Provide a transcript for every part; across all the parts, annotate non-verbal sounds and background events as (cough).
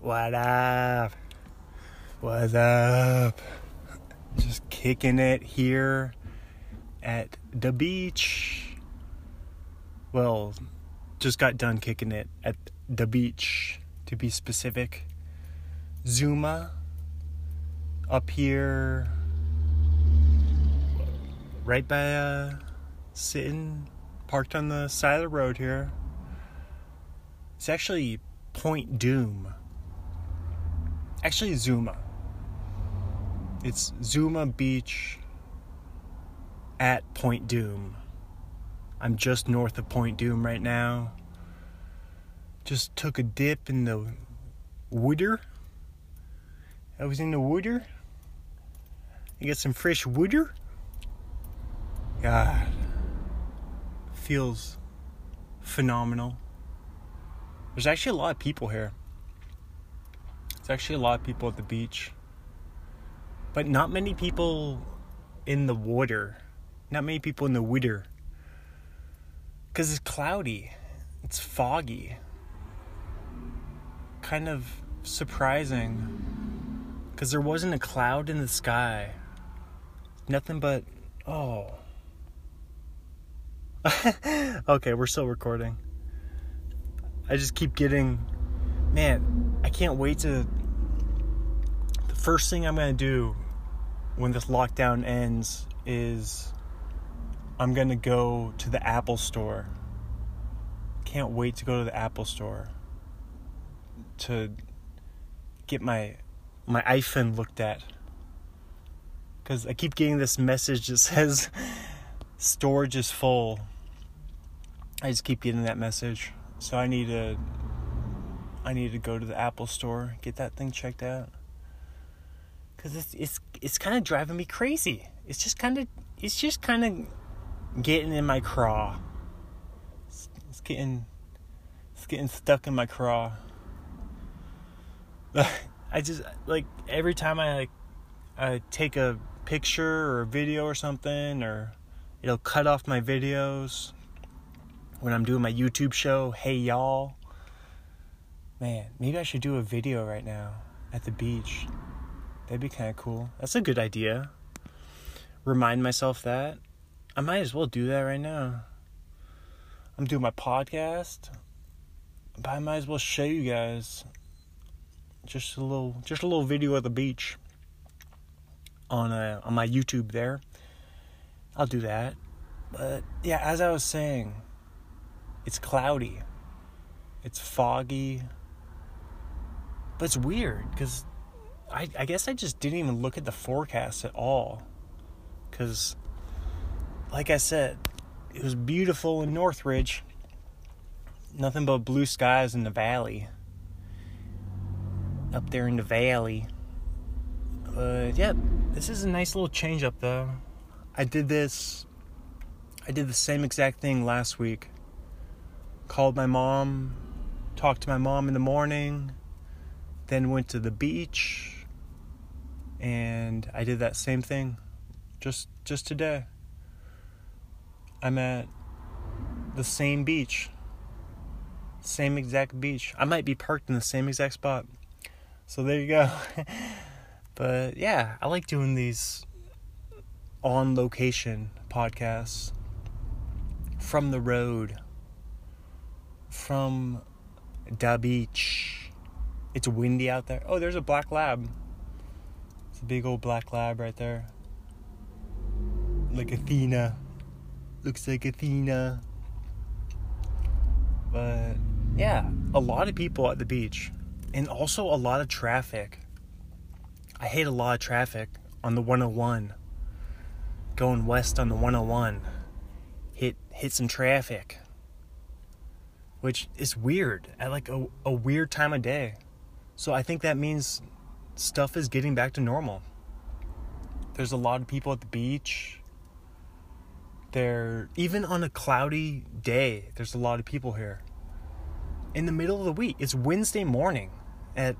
What up? What's up? Just kicking it here at the beach. Well, just got done kicking it at the beach, to be specific. Zuma up here, right by uh, sitting parked on the side of the road here. It's actually Point Dume. Actually, Zuma. It's Zuma Beach at Point Dume. I'm just north of Point Dume right now. Just took a dip in the wooder. I was in the wooder. I got some fresh wooder. God. Feels phenomenal. There's actually a lot of people here. There's actually a lot of people at the beach. But not many people in the water. Not many people in the water. Because it's cloudy. It's foggy. Kind of surprising. Because there wasn't a cloud in the sky. Nothing but. Oh. (laughs) okay, we're still recording. I just keep getting. Man, I can't wait to. First thing I'm going to do when this lockdown ends is I'm going to go to the Apple store. Can't wait to go to the Apple store to get my my iPhone looked at. Cuz I keep getting this message that (laughs) says storage is full. I just keep getting that message. So I need to I need to go to the Apple store, get that thing checked out. Cuz it's it's it's kind of driving me crazy. It's just kind of it's just kind of getting in my craw. It's, it's getting it's getting stuck in my craw. (laughs) I just like every time I like I take a picture or a video or something or it'll cut off my videos when I'm doing my YouTube show, Hey Y'all. Man, maybe I should do a video right now at the beach. That'd be kind of cool. That's a good idea. Remind myself that. I might as well do that right now. I'm doing my podcast, but I might as well show you guys just a little just a little video of the beach on uh, on my YouTube there. I'll do that. But yeah, as I was saying, it's cloudy. It's foggy. But it's weird because I, I guess I just didn't even look at the forecast at all. Because, like I said, it was beautiful in Northridge. Nothing but blue skies in the valley. Up there in the valley. But yeah, this is a nice little change up though. I did this, I did the same exact thing last week called my mom, talked to my mom in the morning, then went to the beach, and I did that same thing just just today. I'm at the same beach. Same exact beach. I might be parked in the same exact spot. So there you go. (laughs) but yeah, I like doing these on location podcasts from the road from the beach. It's windy out there. Oh, there's a black lab. Big old black lab right there. Like Athena. Looks like Athena. But yeah, a lot of people at the beach. And also a lot of traffic. I hate a lot of traffic on the 101. Going west on the 101. Hit hit some traffic which is weird at like a, a weird time of day. So I think that means stuff is getting back to normal. There's a lot of people at the beach. There, even on a cloudy day, there's a lot of people here. In the middle of the week, it's Wednesday morning at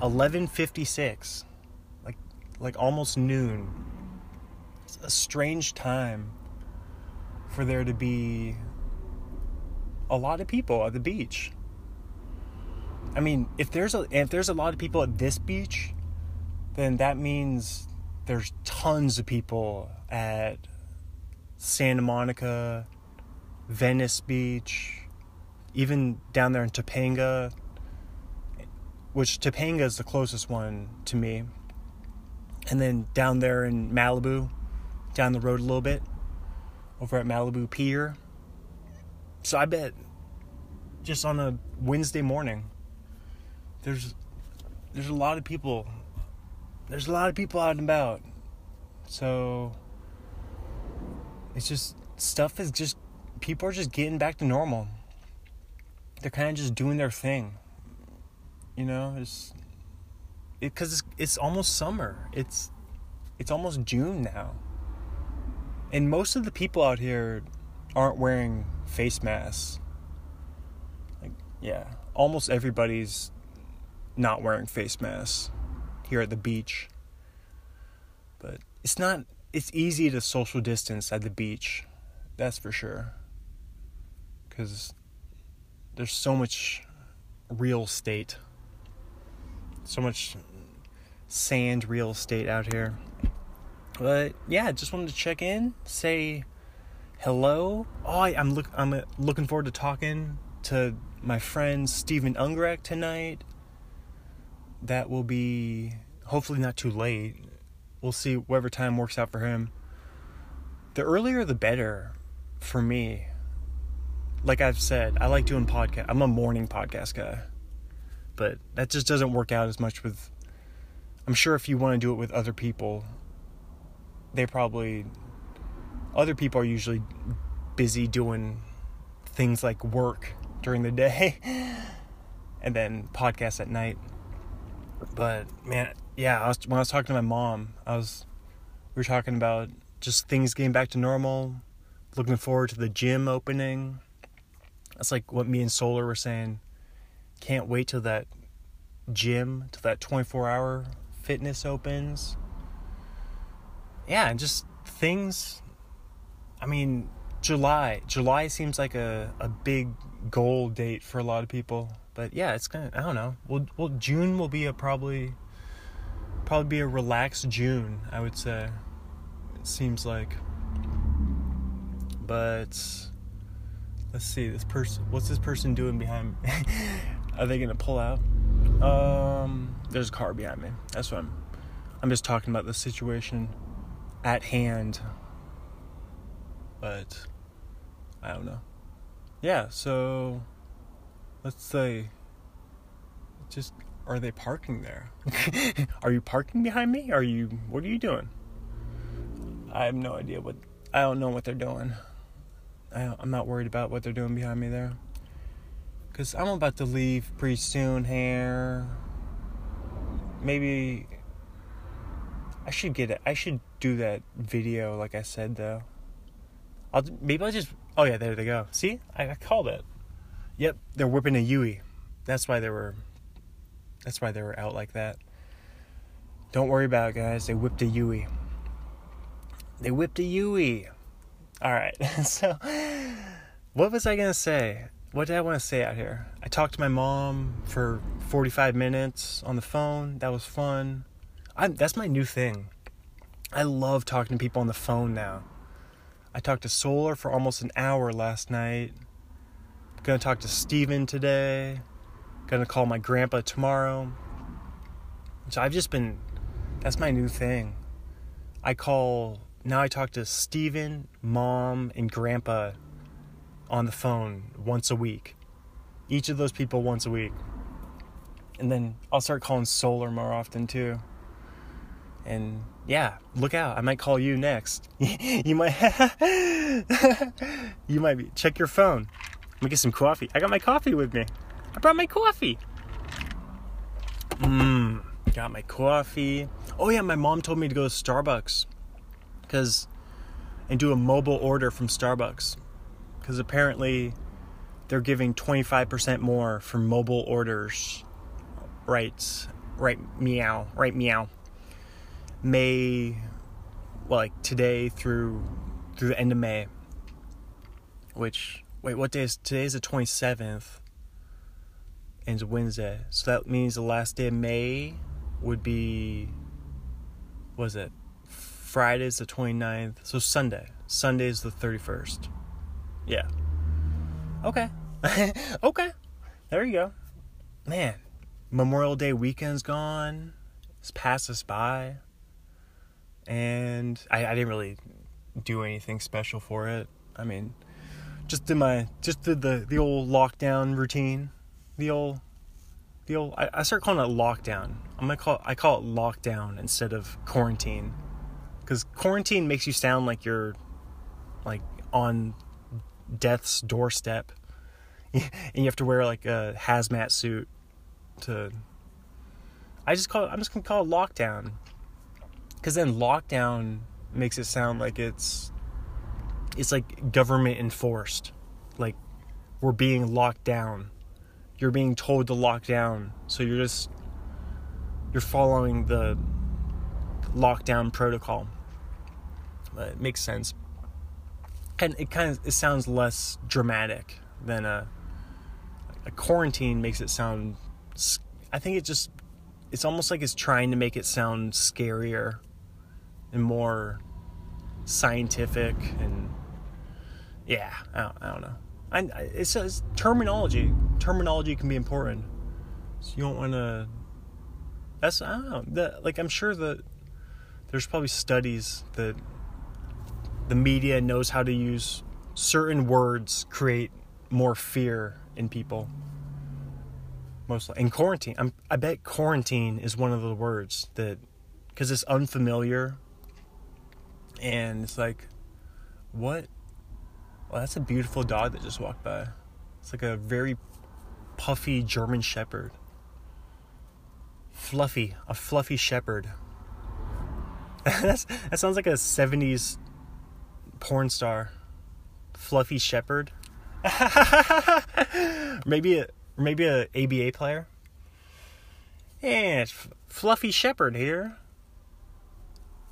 11:56, like like almost noon. It's a strange time for there to be a lot of people at the beach. I mean, if there's a if there's a lot of people at this beach, then that means there's tons of people at Santa Monica, Venice Beach, even down there in Topanga, which Topanga is the closest one to me. And then down there in Malibu, down the road a little bit, over at Malibu Pier. So I bet just on a Wednesday morning, there's there's a lot of people. There's a lot of people out and about. So it's just stuff is just people are just getting back to normal. They're kind of just doing their thing. You know, it's because it, it's, it's almost summer. It's it's almost June now. And most of the people out here aren't wearing face masks. Like yeah, almost everybody's not wearing face masks here at the beach. But it's not it's easy to social distance at the beach. That's for sure. Cuz there's so much real estate. So much sand real estate out here. But yeah, just wanted to check in, say hello. Oh, I, am look I'm looking forward to talking to my friend Stephen Ungrek tonight. That will be hopefully not too late. We'll see whatever time works out for him. The earlier the better for me. Like I've said, I like doing podcast. I'm a morning podcast guy. But that just doesn't work out as much with I'm sure if you want to do it with other people, they probably other people are usually busy doing things like work during the (laughs) day and then podcasts at night. But man, yeah, I was, when I was talking to my mom, I was we were talking about just things getting back to normal, looking forward to the gym opening. That's like what me and Solar were saying. Can't wait till that gym, till that 24 hour fitness opens. Yeah, and just things. I mean, July. July seems like a, a big goal date for a lot of people. But yeah, it's gonna. I don't know. Well, well, June will be a probably probably be a relaxed June. I would say. It seems like. But let's see. This person. What's this person doing behind me? (laughs) Are they gonna pull out? Um, there's a car behind me. That's what I'm. I'm just talking about the situation at hand. But I don't know. Yeah, so let's say just are they parking there? (laughs) are you parking behind me? Are you what are you doing? I have no idea what I don't know what they're doing. I, I'm not worried about what they're doing behind me there. Cause I'm about to leave pretty soon here. Maybe I should get it. I should do that video like I said though. I'll maybe I'll just oh yeah there they go. See I, I called it. Yep, they're whipping a Yui. That's why they were. That's why they were out like that. Don't worry about it, guys. They whipped a Yui. They whipped a Yui. All right. (laughs) so, what was I gonna say? What did I want to say out here? I talked to my mom for 45 minutes on the phone. That was fun. I'm, that's my new thing. I love talking to people on the phone now. I talked to Solar for almost an hour last night. Gonna talk to Steven today. Gonna call my grandpa tomorrow. So I've just been, that's my new thing. I call, now I talk to Steven, mom, and grandpa on the phone once a week. Each of those people once a week. And then I'll start calling Solar more often too. And yeah, look out. I might call you next. (laughs) you might (laughs) you might be check your phone. Let me get some coffee. I got my coffee with me. I brought my coffee. Mmm. Got my coffee. Oh yeah, my mom told me to go to Starbucks. Cause and do a mobile order from Starbucks. Cause apparently they're giving 25% more for mobile orders. Right. Right meow. Right meow. May like today through through the end of May. Which Wait, what day is today? Is the twenty seventh, ends Wednesday. So that means the last day of May would be was it Friday's the 29th. So Sunday. Sunday's the 31st. Yeah. Okay. (laughs) okay. There you go. Man, Memorial Day weekend's gone. It's passed us by. And I, I didn't really do anything special for it. I mean, just did my just did the the old lockdown routine. The old the old I, I start calling it lockdown. I'm gonna call I call it lockdown instead of quarantine. Because quarantine makes you sound like you're like on death's doorstep. (laughs) and you have to wear like a hazmat suit to I just call it, I'm just gonna call it lockdown. Cause then lockdown makes it sound like it's it's like government enforced. Like we're being locked down. You're being told to lock down. So you're just you're following the lockdown protocol. But it makes sense. And it kind of it sounds less dramatic than a a quarantine makes it sound I think it just it's almost like it's trying to make it sound scarier and more scientific and yeah, I don't, I don't know. I, it says terminology. Terminology can be important. So you don't want to. That's I don't know. The, like I'm sure that there's probably studies that the media knows how to use certain words create more fear in people. Mostly in quarantine, I'm, I bet quarantine is one of the words that because it's unfamiliar and it's like what well, that's a beautiful dog that just walked by. It's like a very puffy German Shepherd. Fluffy, a fluffy shepherd. (laughs) That's, that sounds like a 70s porn star. Fluffy Shepherd. (laughs) maybe a maybe a ABA player. Yeah, it's Fluffy Shepherd here.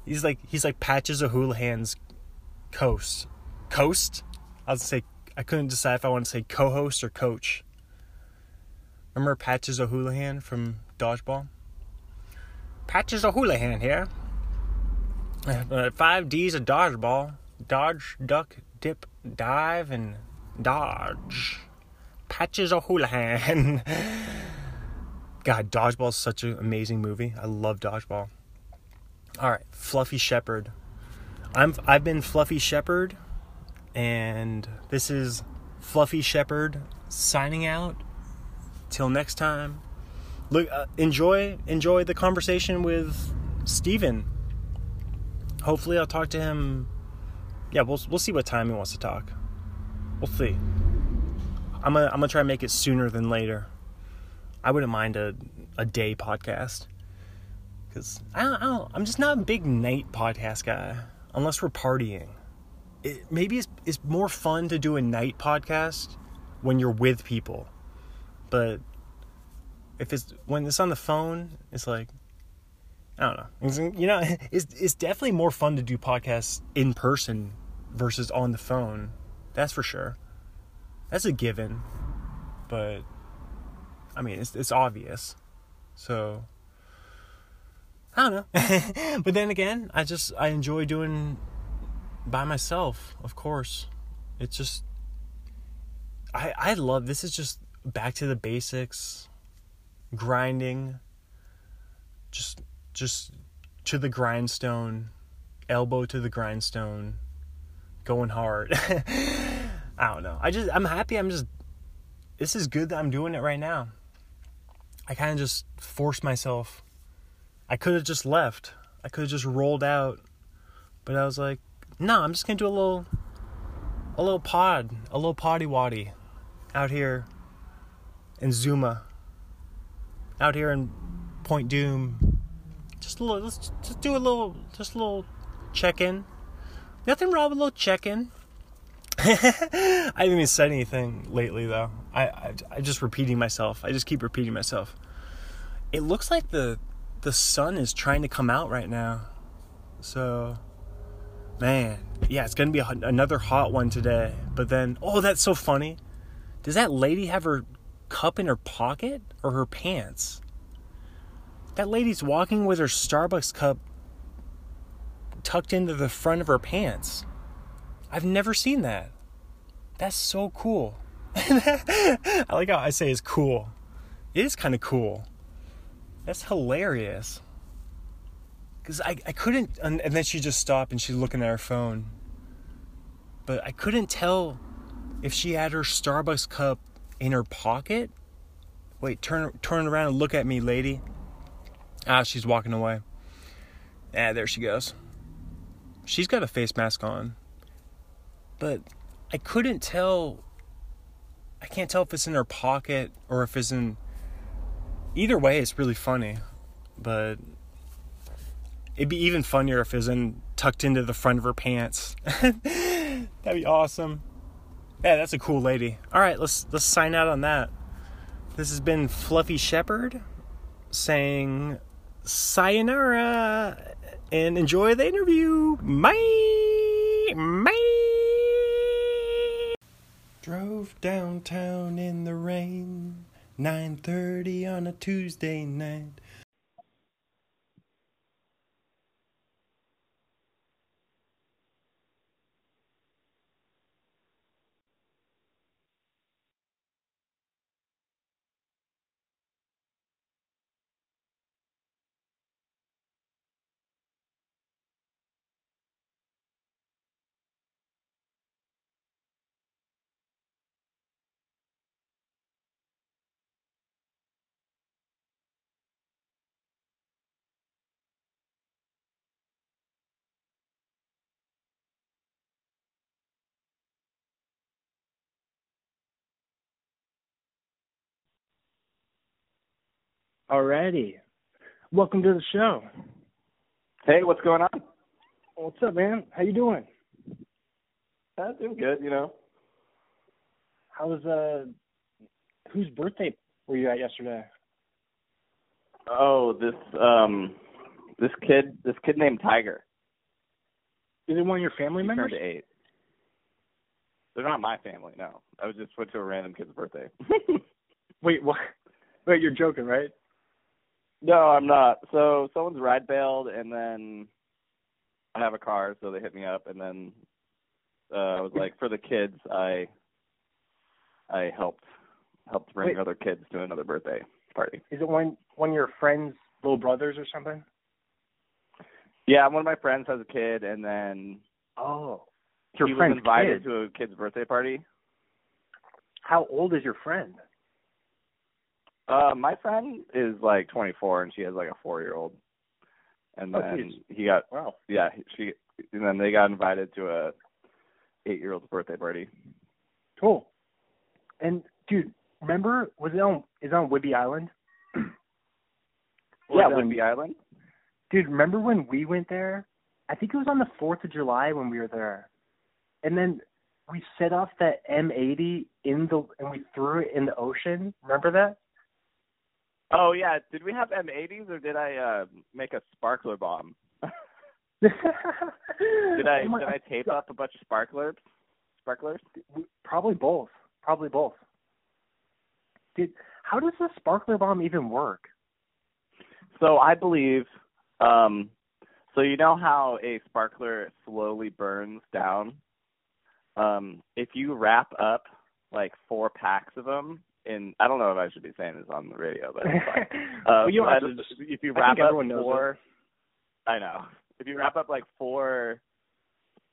He's like he's like Patches O'Houlihan's coast. Coast? I was say I couldn't decide if I want to say co-host or coach. Remember Patches O'Houlihan from Dodgeball? Patches O'Houlihan here. Uh, five D's of dodgeball: dodge, duck, dip, dive, and dodge. Patches O'Houlihan. (laughs) God, Dodgeball is such an amazing movie. I love Dodgeball. All right, Fluffy Shepherd. I'm I've been Fluffy Shepherd and this is Fluffy Shepherd signing out. Till next time. Look, uh, enjoy enjoy the conversation with Steven. Hopefully, I'll talk to him. Yeah, we'll we'll see what time he wants to talk. We'll see. I'm gonna I'm gonna try and make it sooner than later. I wouldn't mind a a day podcast because I don't, I don't I'm just not a big night podcast guy unless we're partying it, maybe it's, it's more fun to do a night podcast when you're with people. But if it's when it's on the phone, it's like I don't know. It's, you know, (laughs) it's it's definitely more fun to do podcasts in person versus on the phone. That's for sure. That's a given. But I mean, it's it's obvious. So I don't know. (laughs) but then again, I just I enjoy doing by myself, of course. It's just I I love this is just back to the basics, grinding, just just to the grindstone, elbow to the grindstone, going hard. (laughs) I don't know. I just I'm happy I'm just this is good that I'm doing it right now. I kind of just forced myself. I could have just left. I could have just rolled out. But I was like, no, I'm just gonna do a little, a little pod, a little potty waddy, out here in Zuma, out here in Point Dume. Just a little, let's just do a little, just a little check in. Nothing wrong with a little check in. (laughs) I haven't even said anything lately though. I, I I'm just repeating myself. I just keep repeating myself. It looks like the the sun is trying to come out right now. So Man, yeah, it's gonna be a, another hot one today. But then, oh, that's so funny. Does that lady have her cup in her pocket or her pants? That lady's walking with her Starbucks cup tucked into the front of her pants. I've never seen that. That's so cool. (laughs) I like how I say it's cool. It is kind of cool. That's hilarious. Because I, I couldn't, and, and then she just stopped and she's looking at her phone. But I couldn't tell if she had her Starbucks cup in her pocket. Wait, turn turn around and look at me, lady. Ah, she's walking away. Ah, there she goes. She's got a face mask on. But I couldn't tell I can't tell if it's in her pocket or if it's in either way it's really funny. But it'd be even funnier if it was in tucked into the front of her pants. (laughs) That'd be awesome. Yeah, that's a cool lady. All right, let's let's sign out on that. This has been Fluffy Shepherd saying sayonara and enjoy the interview. Bye. Bye. Drove downtown in the rain. 9:30 on a Tuesday night. Alrighty. Welcome to the show. Hey, what's going on? What's up, man? How you doing? I'm doing good, you know. How was uh whose birthday were you at yesterday? Oh, this um this kid this kid named Tiger. Is it one of your family he members? Turned eight. They're not my family, no. I was just went to a random kid's birthday. (laughs) Wait, what? Wait, you're joking, right? No, I'm not. So someone's ride bailed and then I have a car, so they hit me up and then uh I was like for the kids I I helped helped bring Wait. other kids to another birthday party. Is it one one of your friends' little brothers or something? Yeah, one of my friends has a kid and then Oh. Your he was invited kid. to a kid's birthday party. How old is your friend? Uh, my friend is like 24 and she has like a four year old. And Oh, then he got Wow. yeah she and then they got invited to a eight year old's birthday party. Cool. And dude, remember was it on is it on Whidbey Island? Yeah, is it on- Whidbey Island. Dude, remember when we went there? I think it was on the Fourth of July when we were there, and then we set off that M80 in the and we threw it in the ocean. Remember that? Oh yeah, did we have M80s or did I uh make a sparkler bomb? did (laughs) Did I did I tape up a bunch of sparklers? Sparklers? Probably both. Probably both. Dude, how does a sparkler bomb even work? So I believe um so you know how a sparkler slowly burns down? Um if you wrap up like four packs of them in I don't know if I should be saying this on the radio, but it's fine. (laughs) Uh, Well, you don't but to- if you wrap up four I know. If you wrap up like four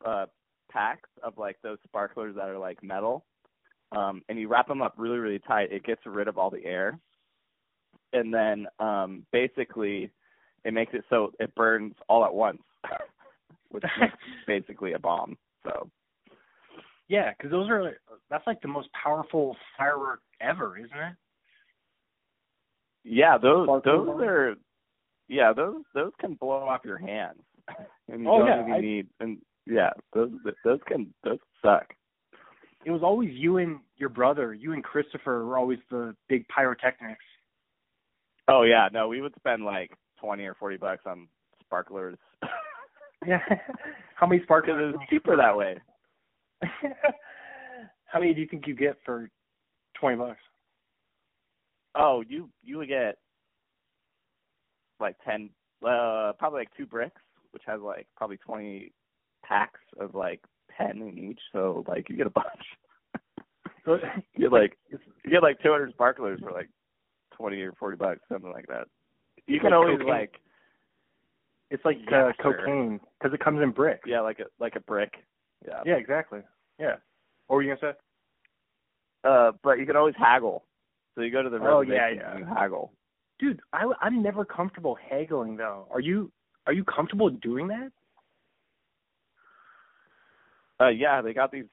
uh packs of like those sparklers that are like metal, um, and you wrap them up really, really tight, it gets rid of all the air. And then um basically it makes it so it burns all at once. (laughs) which makes (laughs) basically a bomb. So Yeah, because those are that's like the most powerful firework ever, isn't it? yeah, those those are yeah, those those can blow off your hands. (laughs) and you Oh, don't yeah, even I- need and yeah, those those can those suck. It was always you and your brother, you and Christopher were always the big pyrotechnics. Oh yeah, no, we would spend like twenty or forty bucks on sparklers (laughs) (laughs) Yeah. How many because sparklers? it's cheaper that way. (laughs) How many do you think you get for twenty bucks? Oh, you you would get like ten, uh, probably like two bricks, which has like probably twenty packs of like ten in each. So like you get a bunch. (laughs) So, (laughs) you get like you get like two hundred sparklers for like twenty or forty bucks, something like that. You can Like always cocaine. like it's like Yeah, uh, cocaine because it comes in bricks. yeah, like a like a brick. Yeah. Yeah, exactly. Yeah. What were you gonna say? Uh, but you can always haggle. So you go to the Oh, yeah, yeah. and you haggle. Dude, I I'm never comfortable haggling though. Are you are you comfortable doing that? Uh, yeah, they got these.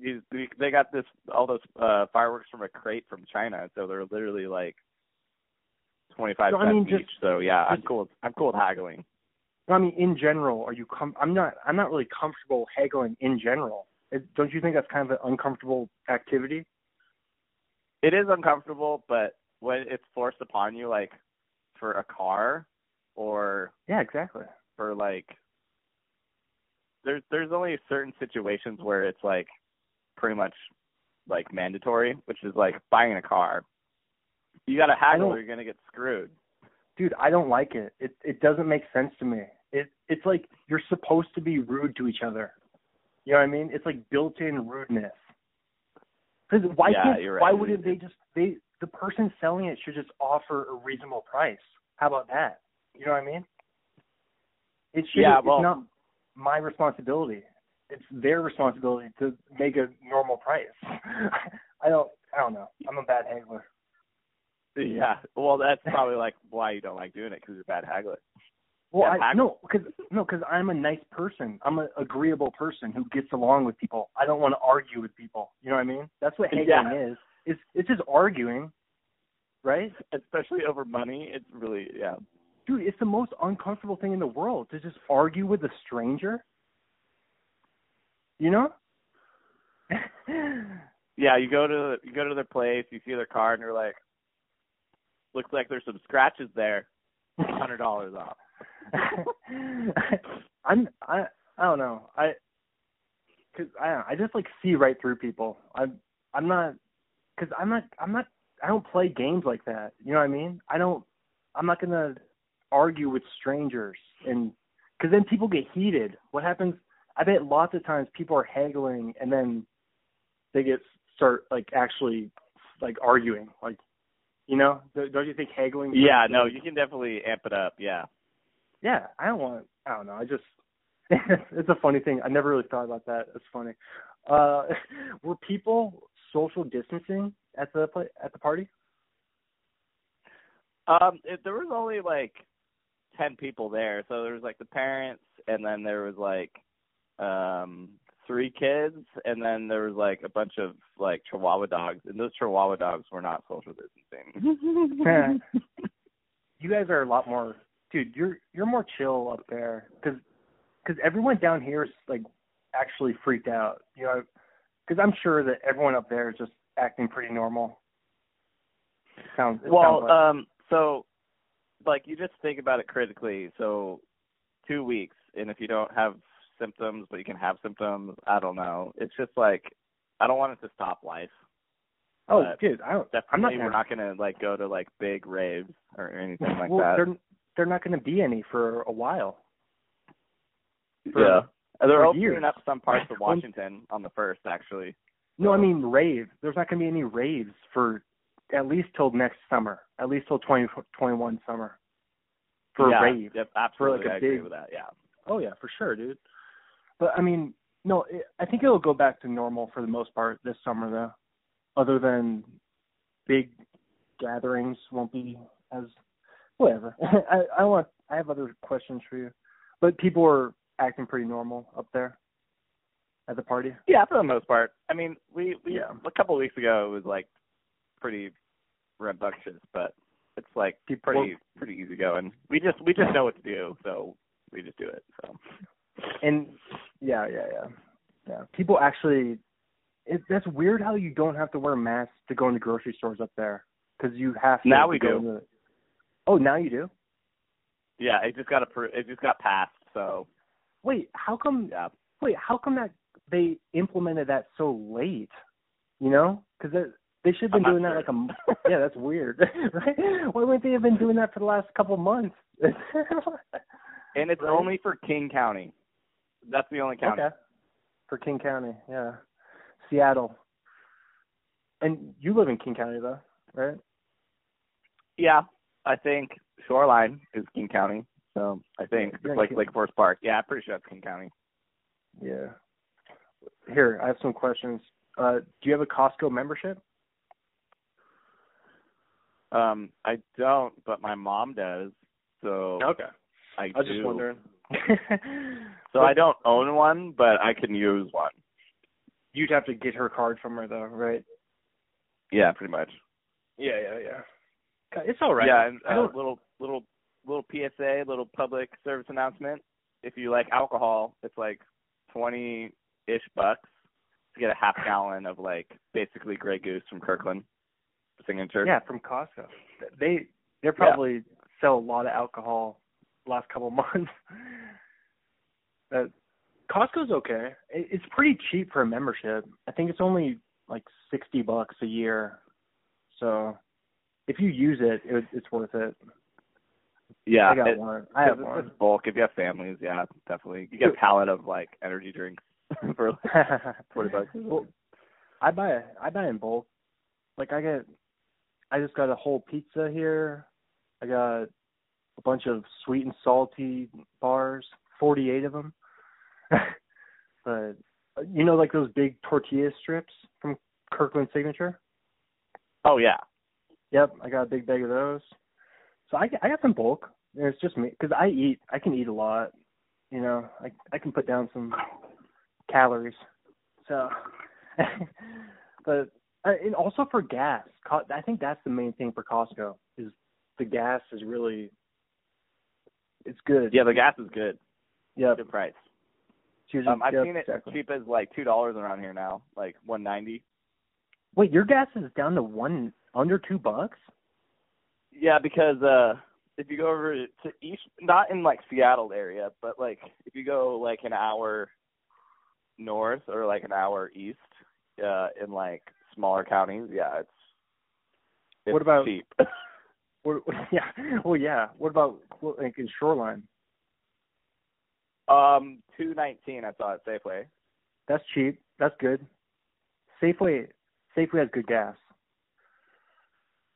These they- got this all those uh fireworks from a crate from China, so they're literally like twenty five So, I cents mean, just- each. So yeah, I'm cool. With, I'm cool with haggling. I mean in general, are you com- I'm not I'm not really comfortable haggling in general. It, don't you think that's kind of an uncomfortable activity? It is uncomfortable, but when it's forced upon you, like for a car or Yeah, exactly. for like, there's there's only certain situations where it's like pretty much like mandatory, which is like buying a car. You got to haggle, or you're gonna get screwed. Dude, I don't like it. It it doesn't make sense to me. It it's like you're supposed to be rude to each other. You know what I mean? It's like built-in rudeness. Because why Yeah, can't right. why wouldn't they just they the person selling it should just offer a reasonable price? How about that? You know what I mean? It should Yeah, it's well- not my responsibility. It's their responsibility to make a normal price. (laughs) I don't I don't know. I'm a bad haggler. Yeah, well, that's probably like why you don't like doing it because you're a bad haggler. Well, I, no, because no, because I'm a nice person. I'm an agreeable person who gets along with people. I don't want to argue with people. You know what I mean? That's what haggling Yeah. is. It's it's just arguing, right? Especially over money, it's really yeah. Dude, it's the most uncomfortable thing in the world to just argue with a stranger. You know? (laughs) Yeah, you go to you go to their place, you see their car, and you're like, looks like there's some scratches there. Hundred dollars off. (laughs) I'm I I don't know I cause I don't I just like see right through people. I'm I'm not because I'm not I'm not I don't play games like that. You know what I mean? I don't I'm not gonna argue with strangers and because then people get heated. What happens? I bet lots of times people are haggling and then they get start like actually like arguing like you know don't you think haggling Yeah, no, you can definitely amp it up. Yeah. Yeah, I don't want. I don't know. I just. (laughs) it's a funny thing. I never really thought about that. It's funny. Uh, (laughs) were people social distancing at the pla at the party? Um, it, there was only like ten people there, so there was like the parents, and then there was like um three kids, and then there was like a bunch of like Chihuahua dogs, and those Chihuahua dogs were not social distancing. (laughs) you guys are a lot more, dude. You're you're more chill up there because because everyone down here is like actually freaked out. You know, because I'm sure that everyone up there is just acting pretty normal. Sounds it well, sounds like. um, so like you just think about it critically. So two weeks, and if you don't have symptoms, but you can have symptoms, I don't know. It's just like I don't want it to stop life. oh, but dude, I don't. Definitely, I'm not we're not gonna like go to like big raves or anything like well, that. they're they're not going to be any for a while. For- yeah, they're for opening years. up some parts of (laughs) Washington on the first, actually. No, I mean raves. There's not going to be any raves for at least till next summer. At least till 2021 summer. For yeah, a rave. Yep, absolutely. like a I agree big- with that. Yeah. Oh yeah, for sure, dude. But I mean, no, it, I think it'll go back to normal for the most part this summer, though. Other than big gatherings won't be as whatever. (laughs) I I want I have other questions for you, but people are acting pretty normal up there at the party. Yeah, for the most part. I mean, we we Yeah. a couple of weeks ago it was like pretty rambunctious, but it's like pretty pretty easy going. We just we just know what to do, so we just do it. So And yeah, yeah, yeah, yeah. People actually, it, that's weird how you don't have to wear masks to go into grocery stores up there because you have to. Now to we go do. Oh, now you do. yeah, it just got appro- it just got passed. So Wait, how come? yeah, Wait, how come that they implemented that so late? You know, because They should have been I'm doing that like a (laughs) yeah. That's weird, (laughs) right? Why wouldn't they have been doing that for the last couple months? (laughs) and it's Right. only for King County. That's the only county. Okay. For King County, yeah. Seattle. And you live in King County though, right? Yeah, I think Shoreline is King County. So I think You're like King- Lake Forest Park. Yeah, I'm pretty sure that's King County. Yeah. Here, I have some questions. Uh, do you have a Costco membership? Um, I don't, but my mom does. So Okay. I, I was do. just wondering. (laughs) So I don't own one, but I can use one. You'd have to get her card from her though, right? Yeah, pretty much. Yeah, yeah, yeah. It's all right. Yeah, and I uh, little little little PSA, little public service announcement. If you like alcohol, it's like twenty ish bucks to get a half gallon of like basically Grey Goose from Kirkland signature. yeah, from Costco. They they probably sell a lot of alcohol last couple (laughs) months. uh, Costco's okay. It, it's pretty cheap for a membership. I think it's only like sixty bucks a year. So if you use it, it it's worth it. yeah. I got it- one. I have one. bulk. If you have families, yeah, definitely. You get a pallet of like energy drinks (laughs) for like (laughs) twenty bucks. well, I buy I buy in bulk. Like I get, I just got a whole pizza here. I got a bunch of sweet and salty bars, forty eight of them. (laughs) but you know, like those big tortilla strips from Kirkland Signature. Oh yeah. Yep, I got a big bag of those. So I I got some bulk. It's just me because I eat. I can eat a lot. You know, I I can put down some calories. So, (laughs) but uh, and also for gas, I think that's the main thing for Costco is the gas is really it's good. Yeah, the gas is good. Yeah, Good price. Usually- Um, I've yep, seen it exactly. cheap as like two dollars around here now, like one ninety. Wait, your gas is down to one under two bucks? Yeah, because uh if you go over to east, not in like Seattle area, but like if you go like an hour north or like an hour east, uh, in like smaller counties, yeah, it's, it's What about- cheap. (laughs) Or, (laughs) yeah. Well, yeah. What about like in Shoreline? um, two nineteen I saw at Safeway. That's cheap. That's good. Safeway Safeway has good gas.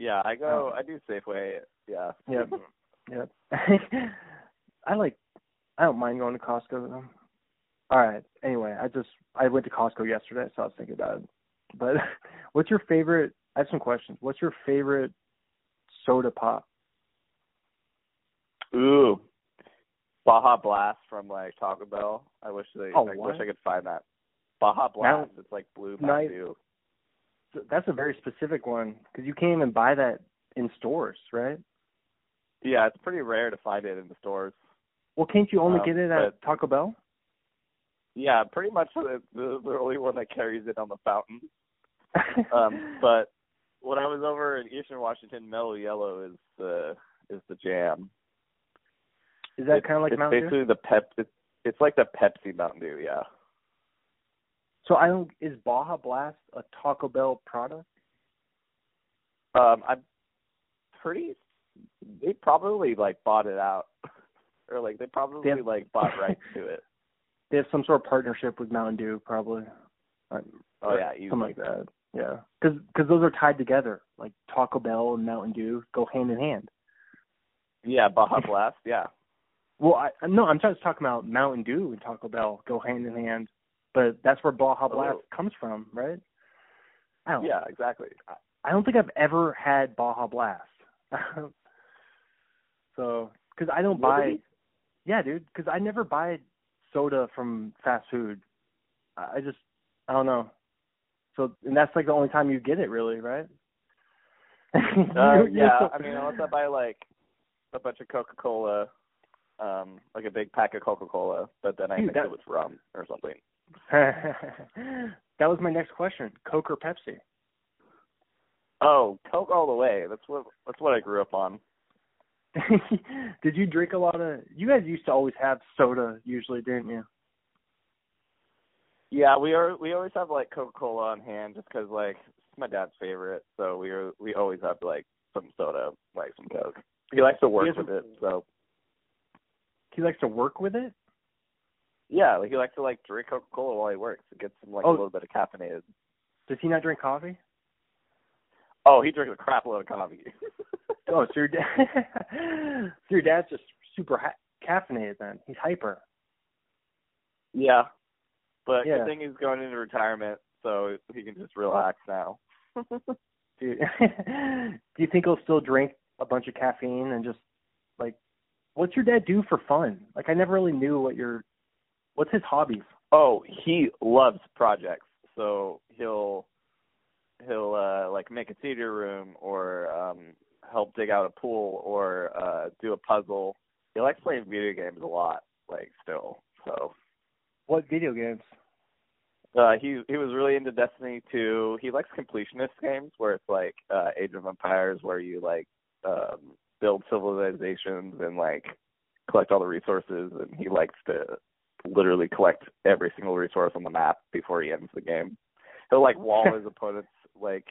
Yeah, I go. Oh. I do Safeway. Yeah. Yep. Mm-hmm. Yep. (laughs) I like I don't mind going to Costco though. All right. Anyway, I just I went to Costco yesterday, so I was thinking about it. But (laughs) what's your favorite I have some questions. What's your favorite soda pop? Ooh, Baja Blast from like Taco Bell. I wish they. Oh, I what? wish I could find that. Baja Blast. it's like blue Now- Mountain. That's a very specific one because you can't even buy that in stores, right? Yeah, it's pretty rare to find it in the stores. Well, can't you only Um, get it at Taco Bell? Yeah, pretty much the, the the only one that carries it on the fountain. (laughs) Um, but when I was over in Eastern Washington, Mellow Yellow is the is the jam. Is that kind of like it's Mountain Dew? basically the pep. It's, it's like the Pepsi Mountain Dew. Yeah. So I don't. Is Baja Blast a Taco Bell product? Um, I'm pretty. They probably like bought it out, (laughs) or like they probably They have- like bought rights to (laughs) it. They have some sort of partnership with Mountain Dew, probably. Um, Oh or yeah, something like that. Yeah, because those are tied together. Like Taco Bell and Mountain Dew go hand in hand. Yeah, Baja Blast. Yeah. Well, I no, I'm just talking about Mountain Dew and Taco Bell go hand in hand, but that's where Baja Blast Oh. comes from, right? I don't. Yeah, exactly. I don't think I've ever had Baja Blast. (laughs) so, because I don't buy. Really? Yeah, dude. Because I never buy soda from fast food. I just, I don't know. So, and that's like the only time you get it, really, right? (laughs) Uh, yeah, I mean, unless I buy like a bunch of Coca Cola, um, like a big pack of Coca Cola, but then I Dude, mix that- it with rum or something. (laughs) that was my next question: Coke or Pepsi? Oh, Coke all the way. That's what that's what I grew up on. (laughs) Did you drink a lot of? You guys used to always have soda, usually, didn't you? Yeah, we are we always have like Coca Cola on hand just 'cause like It's my dad's favorite, so we are. we always have like some soda, like some Coke. He likes to work with it, so He likes to work with it. Yeah, like he likes to like drink Coca Cola while he works. It gets him like Oh. a little bit of caffeinated. Does he not drink coffee? Oh, he drinks a crap load of coffee. (laughs) Oh, so your dad, (laughs) so your dad's just super ha- caffeinated then. He's hyper. yeah, but Yeah. good thing he's going into retirement, so he can just relax now. (laughs) Do, do you think he'll still drink a bunch of caffeine and just like, what's your dad do for fun? Like, I never really knew what your, what's his hobbies? Oh, he loves projects. So he'll he'll uh like make a theater room or um help dig out a pool or uh do a puzzle. He likes playing video games a lot, like still. So What video games? uh he he was really into Destiny 2. He likes completionist games where it's like uh Age of Empires where you like um build civilizations and like collect all the resources and he likes to literally collect every single resource on the map before he ends the game. He'll like wall (laughs) his opponents like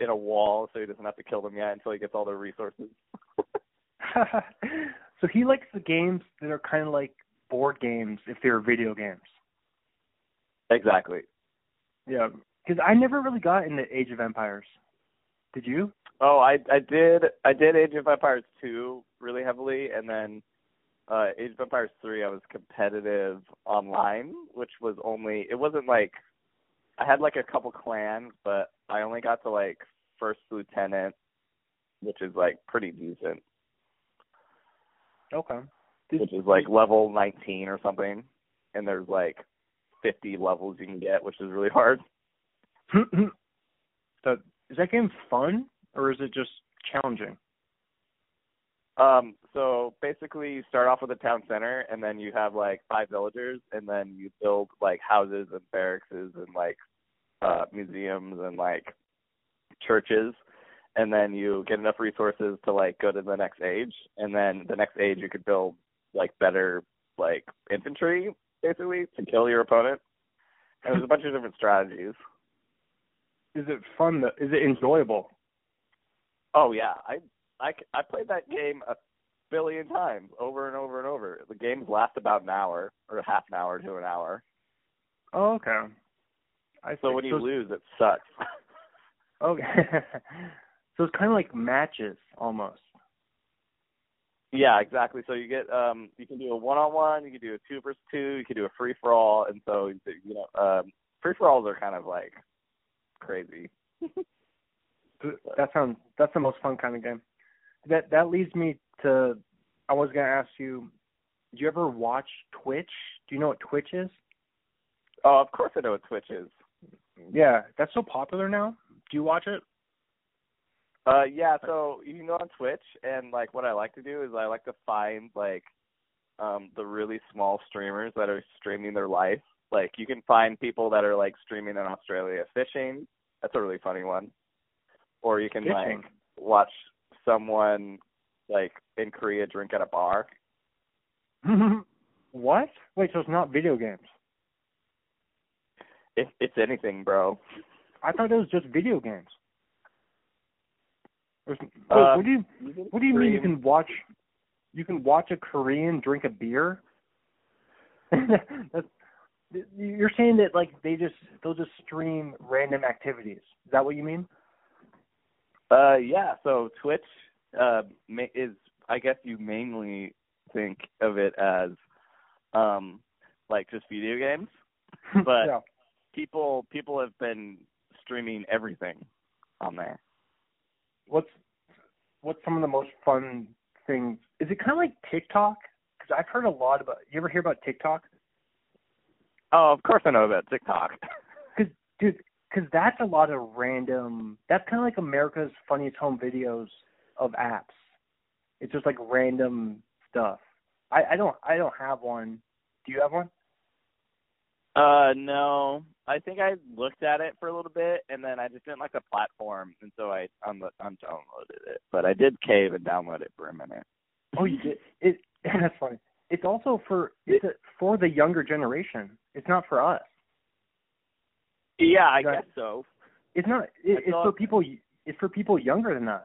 in a wall so he doesn't have to kill them yet until he gets all their resources. (laughs) so he likes the games that are kind of like board games if they're video games. Exactly. Yeah, because I never really got into Age of Empires. Did you? Oh, I I did I did Age of Empires 2 really heavily and then uh Age of Empires 3 I was competitive online, which was only it wasn't like I had like a couple clans, but I only got to like first lieutenant, which is like pretty decent, Okay. which is like level 19 or something, and there's like 50 levels you can get, which is really hard. (clears throat) so is that game fun or is it just challenging? Um, so basically, you start off with a town center, and then you have like five villagers, and then you build like houses and barracks and like uh, museums and like churches, and then you get enough resources to like go to the next age, and then the next age you could build like better like infantry basically to kill your opponent. And there's a bunch of different strategies. Is it fun? To, is it enjoyable? Oh yeah, I I I played that game a billion times over and over and over. The games last about an hour or half an hour to an hour. Oh, okay. I So when you it's- lose, it sucks. (laughs) okay. (laughs) so it's kind of like matches almost. yeah, exactly. So you get um you can do a one on one, you can do a two versus two, you can do a free for all, and so you know um free for alls are kind of like crazy. (laughs) That sounds that's the most fun kind of game. That that leads me to I was gonna ask you, do you ever watch Twitch? Do you know what Twitch is? Oh, of course I know what Twitch is. Yeah, that's so popular now. Do you watch it? Uh yeah, so you can go on Twitch and like what I like to do is I like to find like um the really small streamers that are streaming their life. Like you can find people that are like streaming in Australia fishing. That's a really funny one. Or you can Fishing? like watch someone like in Korea drink at a bar. (laughs) what? Wait, so it's not video games? If it's anything, bro. I thought it was just video games. Wait, Uh, what do you You What do you mean you can watch you can watch a Korean drink a beer? (laughs) That's, you're saying that like they just they'll just stream random activities. Is that what you mean? Uh, yeah. So Twitch uh, is, I guess, you mainly think of it as, um, like just video games. (laughs) But- yeah. People, people have been streaming everything on there. What's what's some of the most fun things? Is it kind of like TikTok? Because I've heard a lot about. You ever hear about TikTok? Oh, of course I know about TikTok. (laughs) Cause, dude, because that's a lot of random. That's kind of like America's Funniest Home Videos of apps. It's just like random stuff. I, I don't I don't have one. Do you have one? uh, no. I think I looked at it for a little bit, and then I just didn't like the platform, and so I un- undownloaded it. But I did cave and download it for a minute. Oh, you did. It (laughs) that's funny. It's also for it's a, for the younger generation. It's not for us. Yeah, I guess so. It's not. It, it's for people. It's for people younger than us.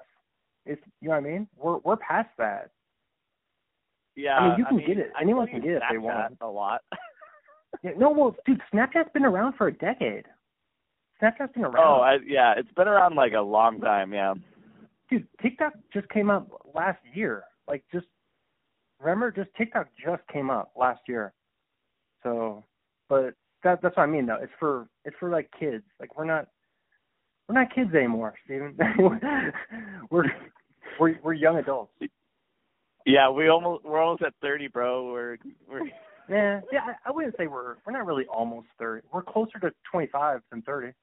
It's you know what I mean. We're we're past that. Yeah, I mean, you can get it. Anyone can get it if they want. A lot. (laughs) Yeah, no, well, dude, Snapchat's been around for a decade. Snapchat's been around. oh, I, yeah, it's been around like a long time. Yeah. dude, TikTok just came up last year. Like, just remember, just TikTok just came up last year. So, but that that's what I mean though. It's for it's for like kids. Like we're not we're not kids anymore, Steven. (laughs) we're we're we're young adults. Yeah, we almost we're almost at thirty, bro. We're we're (laughs) Yeah, yeah. I, I wouldn't say we're we're not really almost thirty. We're closer to twenty five than thirty.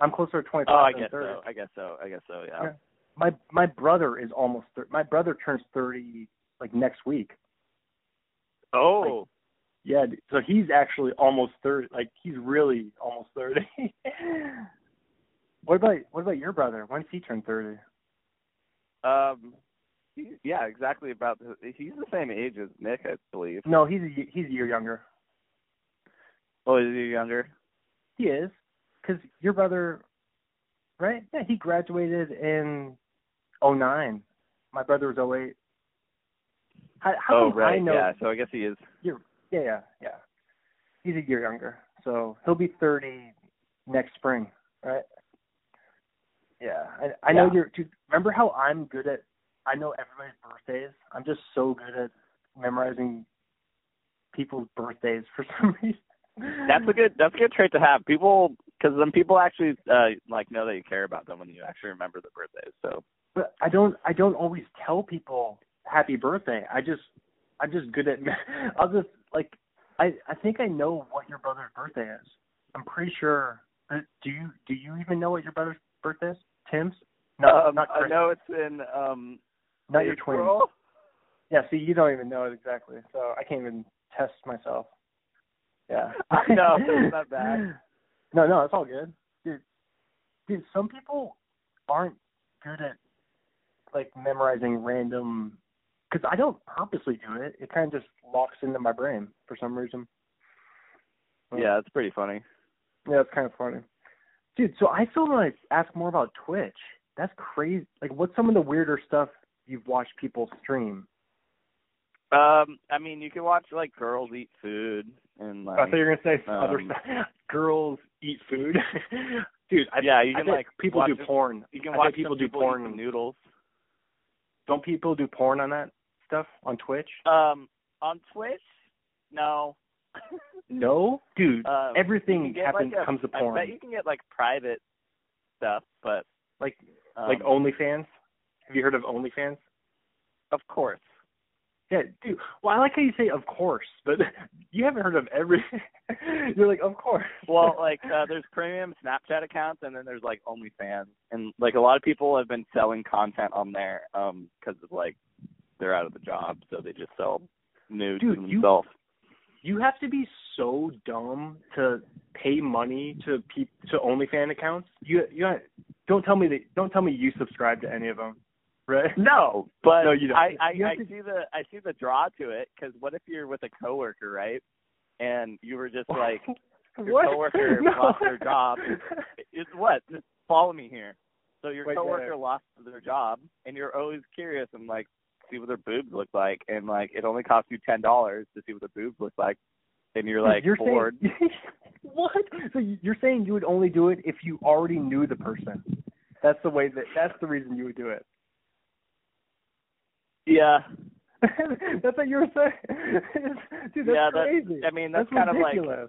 I'm closer to twenty Oh, five I than guess thirty. so. I guess so. I guess so. Yeah. Yeah. My my brother is almost thir- my brother turns thirty like next week. Oh. Yeah, so he's actually almost thirty. Like he's really almost thirty. (laughs) what about what about your brother? When's he turn thirty? um. he- Yeah, exactly. About the, he's the same age as Nick, I believe. No, he's a, he's a year younger. Oh, is he younger? He is, because your brother, right? Yeah, he graduated in oh nine. My brother was oh eight. How, how oh, come right. I know? Yeah. So I guess he is. Yeah, yeah, yeah. He's a year younger, so he'll be thirty next spring, right? Yeah, I, I know you're. Dude, remember how I'm good at? I know everybody's birthdays. I'm just so good at memorizing people's birthdays for (laughs) some reason. That's a good. That's a good trait to have. People, because then people actually uh like know that you care about them when you actually remember the birthdays. So. But I don't. I don't always tell people happy birthday. I just. I'm just good at. (laughs) I'll just like. I I think I know what your brother's birthday is. I'm pretty sure. uh, Do you Do you even know what your brother's birthday is? Tim's? No, um, not I Chris. know it's in um. Not your twin. Yeah. See, you don't even know it exactly, so I can't even test myself. Yeah. (laughs) No, it's not bad. (laughs) No, no, it's all good, dude. Dude, some people aren't good at like memorizing random. Because I don't purposely do it. It kind of just locks into my brain for some reason. Yeah, it's pretty funny. Yeah, it's kind of funny. Dude, so I still want to ask more about Twitch. That's crazy. Like, what's some of the weirder stuff you've watched people stream? Um, I mean, you can watch like girls eat food and like. I thought you were gonna say some other um, stuff. (laughs) Girls eat food, (laughs) dude. I, yeah, you can like people do porn. You can I watch bet people do porn. some noodles. Don't people do porn on that stuff on Twitch? Um, on Twitch, no. (laughs) No, dude. Um, everything happens like, a- comes to I porn. bet you can get like private stuff, but like um, like OnlyFans. Have you heard of OnlyFans? of course. Yeah, dude. Well, I like how you say "of course," but (laughs) you haven't heard of every. (laughs) You're like, "Of course." Well, like uh, there's premium Snapchat accounts, and then there's like OnlyFans, and like a lot of people have been selling content on there um because of like they're out of the job, so they just sell nudes Dude, to you- themselves. you have to be so dumb to pay money to peop to OnlyFans accounts. You you don't tell me that. Don't tell me you subscribe to any of them, right? No, but No, you don't. I I, You I to- see the I see the draw to it because what if you're with a coworker, right? And you were just like (laughs) your what? coworker (laughs) no. lost their job. It's what? Just follow me here. So your Wait, coworker lost their job, and you're always curious and like see what their boobs look like, and like it only costs you ten dollars to see what their boobs look like, and you're like you're bored. Saying, (laughs) what? So you- you're saying you would only do it if you already knew the person? That's the way that. That's the reason you would do it. yeah, (laughs) that's what you were saying. (laughs) Dude, that's yeah. That, crazy. I mean, that's, that's kind of like.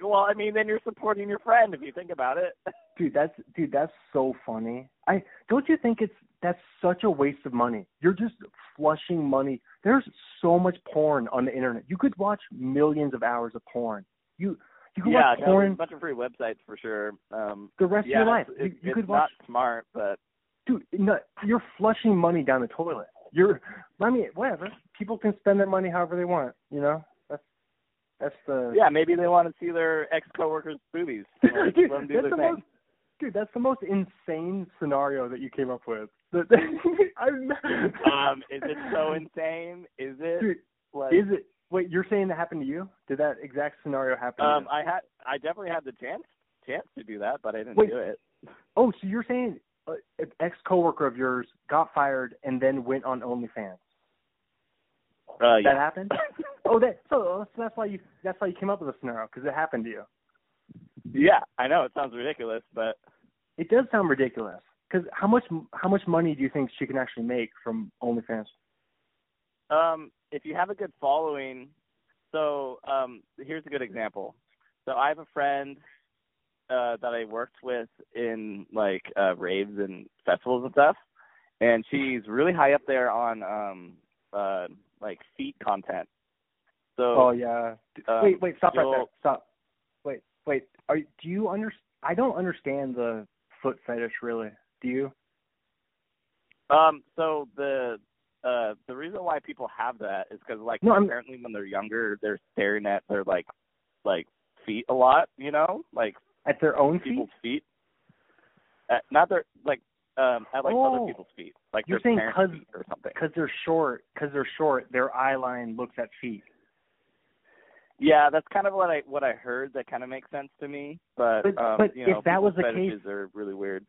Well, I mean, then you're supporting your friend if you think about it. Dude, that's dude, that's so funny. I don't you think it's that's such a waste of money. You're just flushing money. There's so much porn on the internet. You could watch millions of hours of porn. You you could yeah, watch no, porn there's a bunch of free websites for sure. Um, the rest yeah, of your life. it's, You, it's, you it's could watch not smart, but dude, no, you're flushing money down the toilet. You're I mean, whatever. People can spend their money however they want, you know? That's that's the yeah, maybe they want to see their ex coworkers' boobies. (laughs) Like, dude, that's the thing. most dude, that's the most insane scenario that you came up with. That- (laughs) Um, is it so insane? Is it Dude, like? is it wait, you're saying that happened to you? Did that exact scenario happen Um. I had, I definitely had the chance chance to do that, but I didn't Wait. do it. Oh, so you're saying uh, an ex coworker of yours got fired and then went on OnlyFans? Uh, That yeah. happened? (laughs) oh, that so, so that's why you that's why you came up with the scenario because it happened to you. Yeah, I know it sounds ridiculous, but It does sound ridiculous. Because how much how much money do you think she can actually make from OnlyFans? um, if you have a good following, so um, here's a good example. So I have a friend uh, that I worked with in like uh, raves and festivals and stuff, and she's really high up there on um, uh, like feet content. So Oh yeah. um, wait, wait, stop right there. Stop. Wait, wait. Are do you under? I don't understand the foot fetish really. Do you? Um, so the uh the reason why people have that is because like No, I'm- apparently when they're younger they're staring at their like like feet a lot, you know, like At their own feet? people's feet. At, not their like um at like Oh. other people's feet, like You're their saying parents' 'cause- feet or something. Because they're short. Because they're short. Their eye line looks at feet. Yeah, that's kind of what I what I heard. That kind of makes sense to me, but But- um, but you know, if that was the case- are really weird.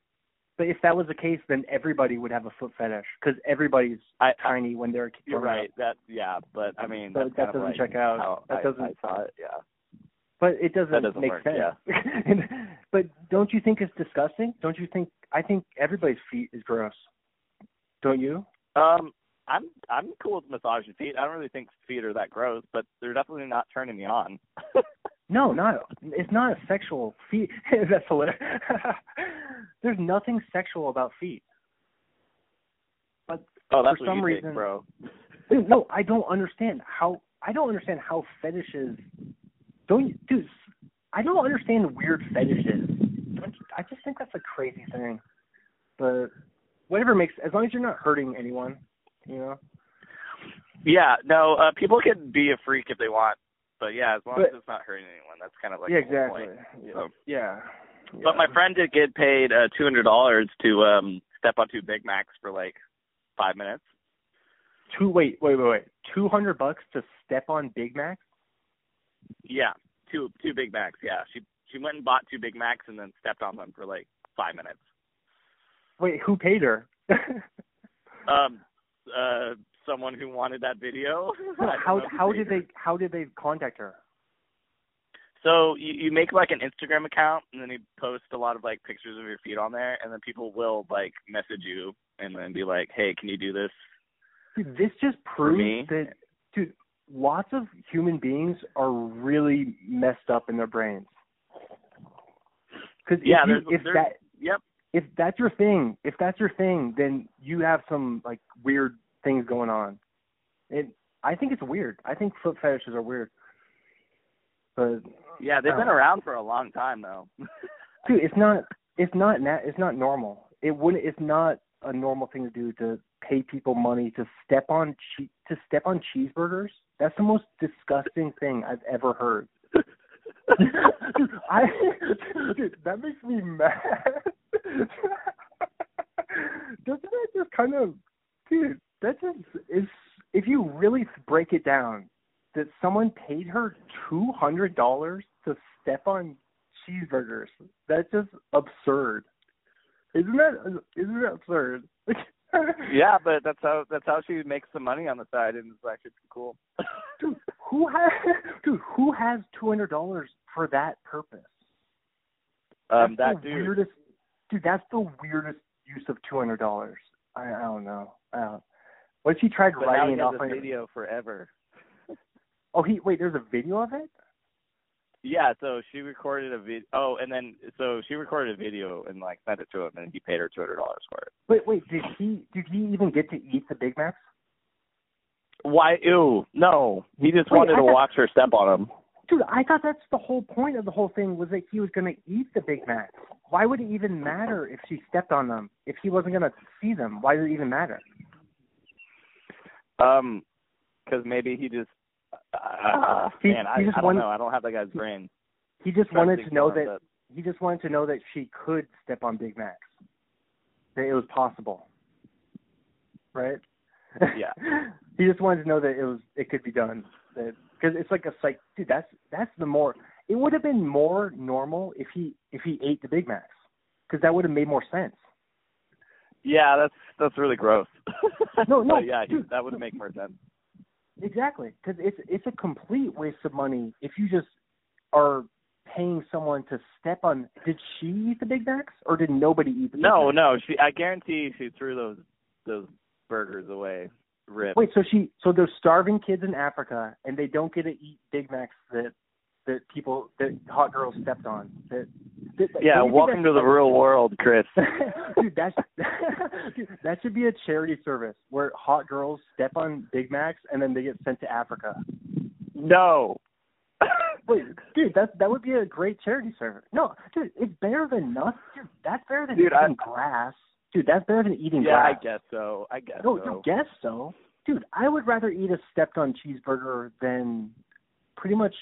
But if that was the case, then everybody would have a foot fetish because everybody's I, I tiny when they're. you're right. up. That yeah, but I mean that's that doesn't like check out. That I, doesn't- I saw it. Yeah. But it doesn't, doesn't make work, sense. yeah. (laughs) but don't you think it's disgusting? Don't you think? I think everybody's feet is gross. Don't you? Um, I'm I'm cool with massaging feet. I don't really think feet are that gross, but they're definitely not turning me on. (laughs) No, not. It's not a sexual feet. (laughs) That's hilarious. (laughs) There's nothing sexual about feet. But oh, that's For what some you reason- think, bro. dude, no, I don't understand how. I don't understand how fetishes. Don't you, dude? I don't understand weird fetishes. Don't I just think that's a crazy thing. But whatever makes, as long as you're not hurting anyone, you know. Yeah, no, uh, people can be a freak if they want, but yeah, as long But- as it's not hurting anyone, that's kind of like yeah, exactly. point. Yeah. So- yeah. But my friend did get paid uh, two hundred dollars to um step on two Big Macs for like five minutes. two. Wait, wait, wait, wait. Two hundred bucks to step on Big Macs. Yeah, two two Big Macs. Yeah, she she went and bought two Big Macs and then stepped on them for like five minutes. Wait, who paid her? (laughs) Um, uh, someone who wanted that video. (laughs) How how did they how did they contact her? So you, you make like an Instagram account and then you post a lot of like pictures of your feet on there and then people will like message you and then be like, Hey, can you do this? Dude, this just proves that dude, lots of human beings are really messed up in their brains. Because Yeah, if, you, if there's that yep. If that's your thing, if that's your thing, then you have some like weird things going on. It I think it's weird. I think foot fetishes are weird. But Yeah, they've been Oh. around for a long time though. (laughs) dude, it's not it's not na- it's not normal. It wouldn't it's not a normal thing to do to pay people money to step on che- to step on cheeseburgers. That's the most disgusting thing I've ever heard. Dude, (laughs) I dude, that makes me mad. (laughs) Doesn't that just kind of dude, that just is if you really break it down, that someone paid her two hundred dollars to step on cheeseburgers. That's just absurd. Isn't that isn't that absurd? (laughs) yeah, but that's how that's how she makes the money on the side and it's actually pretty cool. Who has (laughs) dude, who has two hundred dollars for that purpose? um That's that the dude weirdest dude, that's the weirdest use of two hundred dollars. I, I don't know. I don't what if he tried but now writing he it has off a video forever. Oh he wait, there's a video of it? Yeah, so she recorded a video. Oh, and then so she recorded a video and like sent it to him, and he paid her two hundred dollars for it. Wait, wait, did he did he even get to eat the Big Macs? Why? Ew, no. He just Wait, wanted I to thought- watch her step on him. Dude, I thought that's the whole point of the whole thing was that he was going to eat the Big Macs. Why would it even matter if she stepped on them? If he wasn't going to see them, why did it even matter? Um, because maybe he just. Uh, He- man, I, he just I don't wanted- know. I don't have that guy's brain. He just wanted to know that he just wanted to know that she could step on Big Macs. That it was possible. Right? Yeah. (laughs) he just wanted to know that it was it could be done. That because it's like a psych dude, that's that's the more it would have been more normal if he if he ate the Big Macs because that would have made more sense. Yeah, that's that's really gross. (laughs) No, no, But yeah, dude. that would make more sense. Exactly, because it's it's a complete waste of money if you just are paying someone to step on. Did she eat the Big Macs or did nobody eat the Big No, Macs? no, she. I guarantee she threw those those burgers away. Rip. Wait, so she so there's starving kids in Africa and they don't get to eat Big Macs that that people that hot girls stepped on. That, that yeah, don't you think welcome to the real world, Chris. (laughs) dude, that's (laughs) dude, that should be a charity service where hot girls step on Big Macs and then they get sent to Africa. no. (laughs) Wait, dude, that that would be a great charity service. No, dude, it's better than nothing. Dude, that's better than Dude, I- eating grass. Dude, that's better than eating yeah, I guess so. I guess No, so. you guess so. Dude, I would rather eat a stepped on cheeseburger than pretty much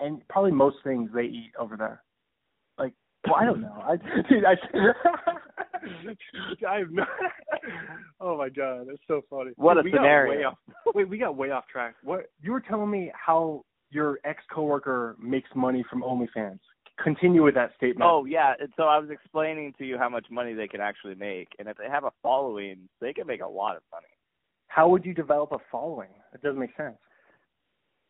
and probably most things they eat over there. Like well, I don't know. I (laughs) dude, I (laughs) I have no (laughs) Oh my god, that's so funny. What Dude, a we scenario. off, wait, we got way off track. What you were telling me how your ex coworker makes money from OnlyFans. Continue with that statement. Oh yeah, and so I was explaining to you how much money they can actually make, and if they have a following, they can make a lot of money. How would you develop a following? It doesn't make sense.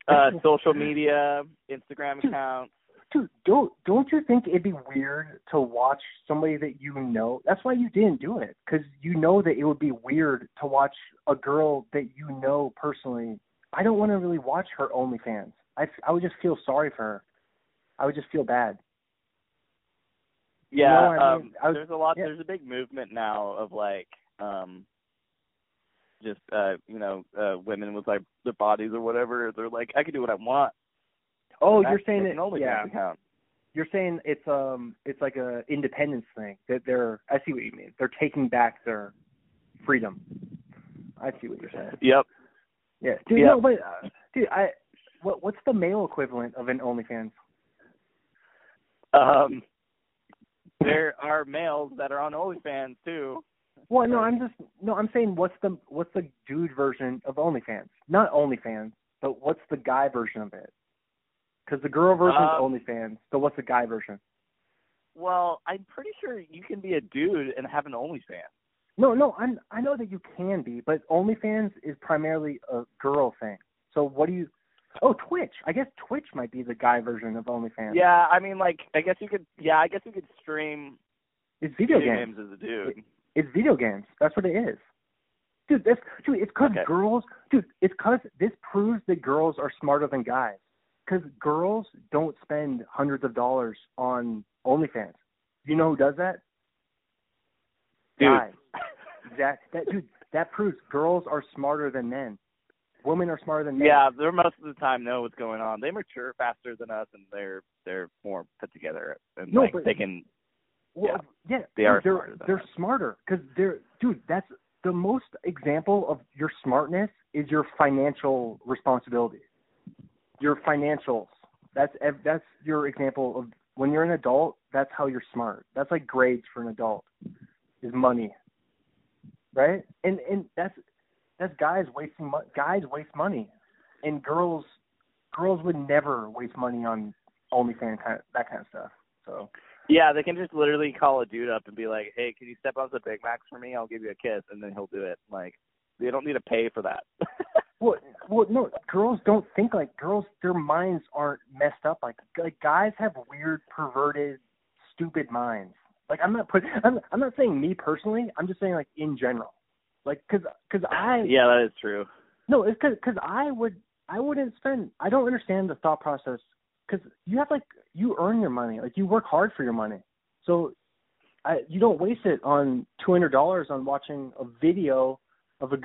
Uh, social media, Instagram Dude. accounts. Dude, don't don't you think it'd be weird to watch somebody that you know? That's why you didn't do it, because you know that it would be weird to watch a girl that you know personally. I don't want to really watch her OnlyFans. I I would just feel sorry for her. I would just feel bad. You Yeah, know what I mean? um, I was- there's a lot. yeah. There's a big movement now of like, um, just uh, you know, uh, women with like their bodies or whatever. They're like, I can do what I want. Oh, you're saying it? OnlyFans Yeah, account. you're saying it's um it's like a independence thing that they're. I see what you mean. They're taking back their freedom. I see what you're saying. Yep. Yeah, dude. Yeah. No, but uh, dude, I what what's the male equivalent of an OnlyFans? Um, there are males that are on OnlyFans too. Well, no, I'm just no, I'm saying what's the what's the dude version of OnlyFans? Not OnlyFans, but what's the guy version of it? Because the girl version is Um, OnlyFans, so what's the guy version? Well, I'm pretty sure you can be a dude and have an OnlyFans. No, no, I'm I know that you can be, but OnlyFans is primarily a girl thing. So what do you? Oh, Twitch. I guess Twitch might be the guy version of OnlyFans. Yeah, I mean, like, I guess you could. Yeah, I guess you could stream it's video video games. games as a dude. It's video games. That's what it is. Dude, that's dude. It's because Okay. girls, dude. It's because this proves that girls are smarter than guys. Because girls don't spend hundreds of dollars on OnlyFans. You know who does that? Dude. Guys. That that dude. That proves girls are smarter than men. Women are smarter than men. Yeah, they're most of the time know what's going on. They mature faster than us, and they're they're more put together, and No, like but- they can. Well, yeah, they are. they're smarter they're us. smarter because they're dude. That's the most example of your smartness is your financial responsibility. Your financials. That's that's your example of when you're an adult. That's how you're smart. That's like grades for an adult is money, right? And and that's that's guys wasting mo- guys waste money, and girls girls would never waste money on OnlyFans kind of, that kind of stuff. So. Yeah, they can just literally call a dude up and be like, "Hey, can you step on the Big Macs for me? I'll give you a kiss," and then he'll do it. Like, they don't need to pay for that. (laughs) Well, well, no, girls don't think like girls. Their minds aren't messed up like like guys have weird, perverted, stupid minds. Like I'm not put. I'm I'm not saying me personally. I'm just saying like in general. Like cause cause I yeah, that is true. no, it's cause, cause I would I wouldn't spend. I don't understand the thought process. Cause you have like you earn your money. Like you work hard for your money. So I you don't waste it on two hundred dollars on watching a video of a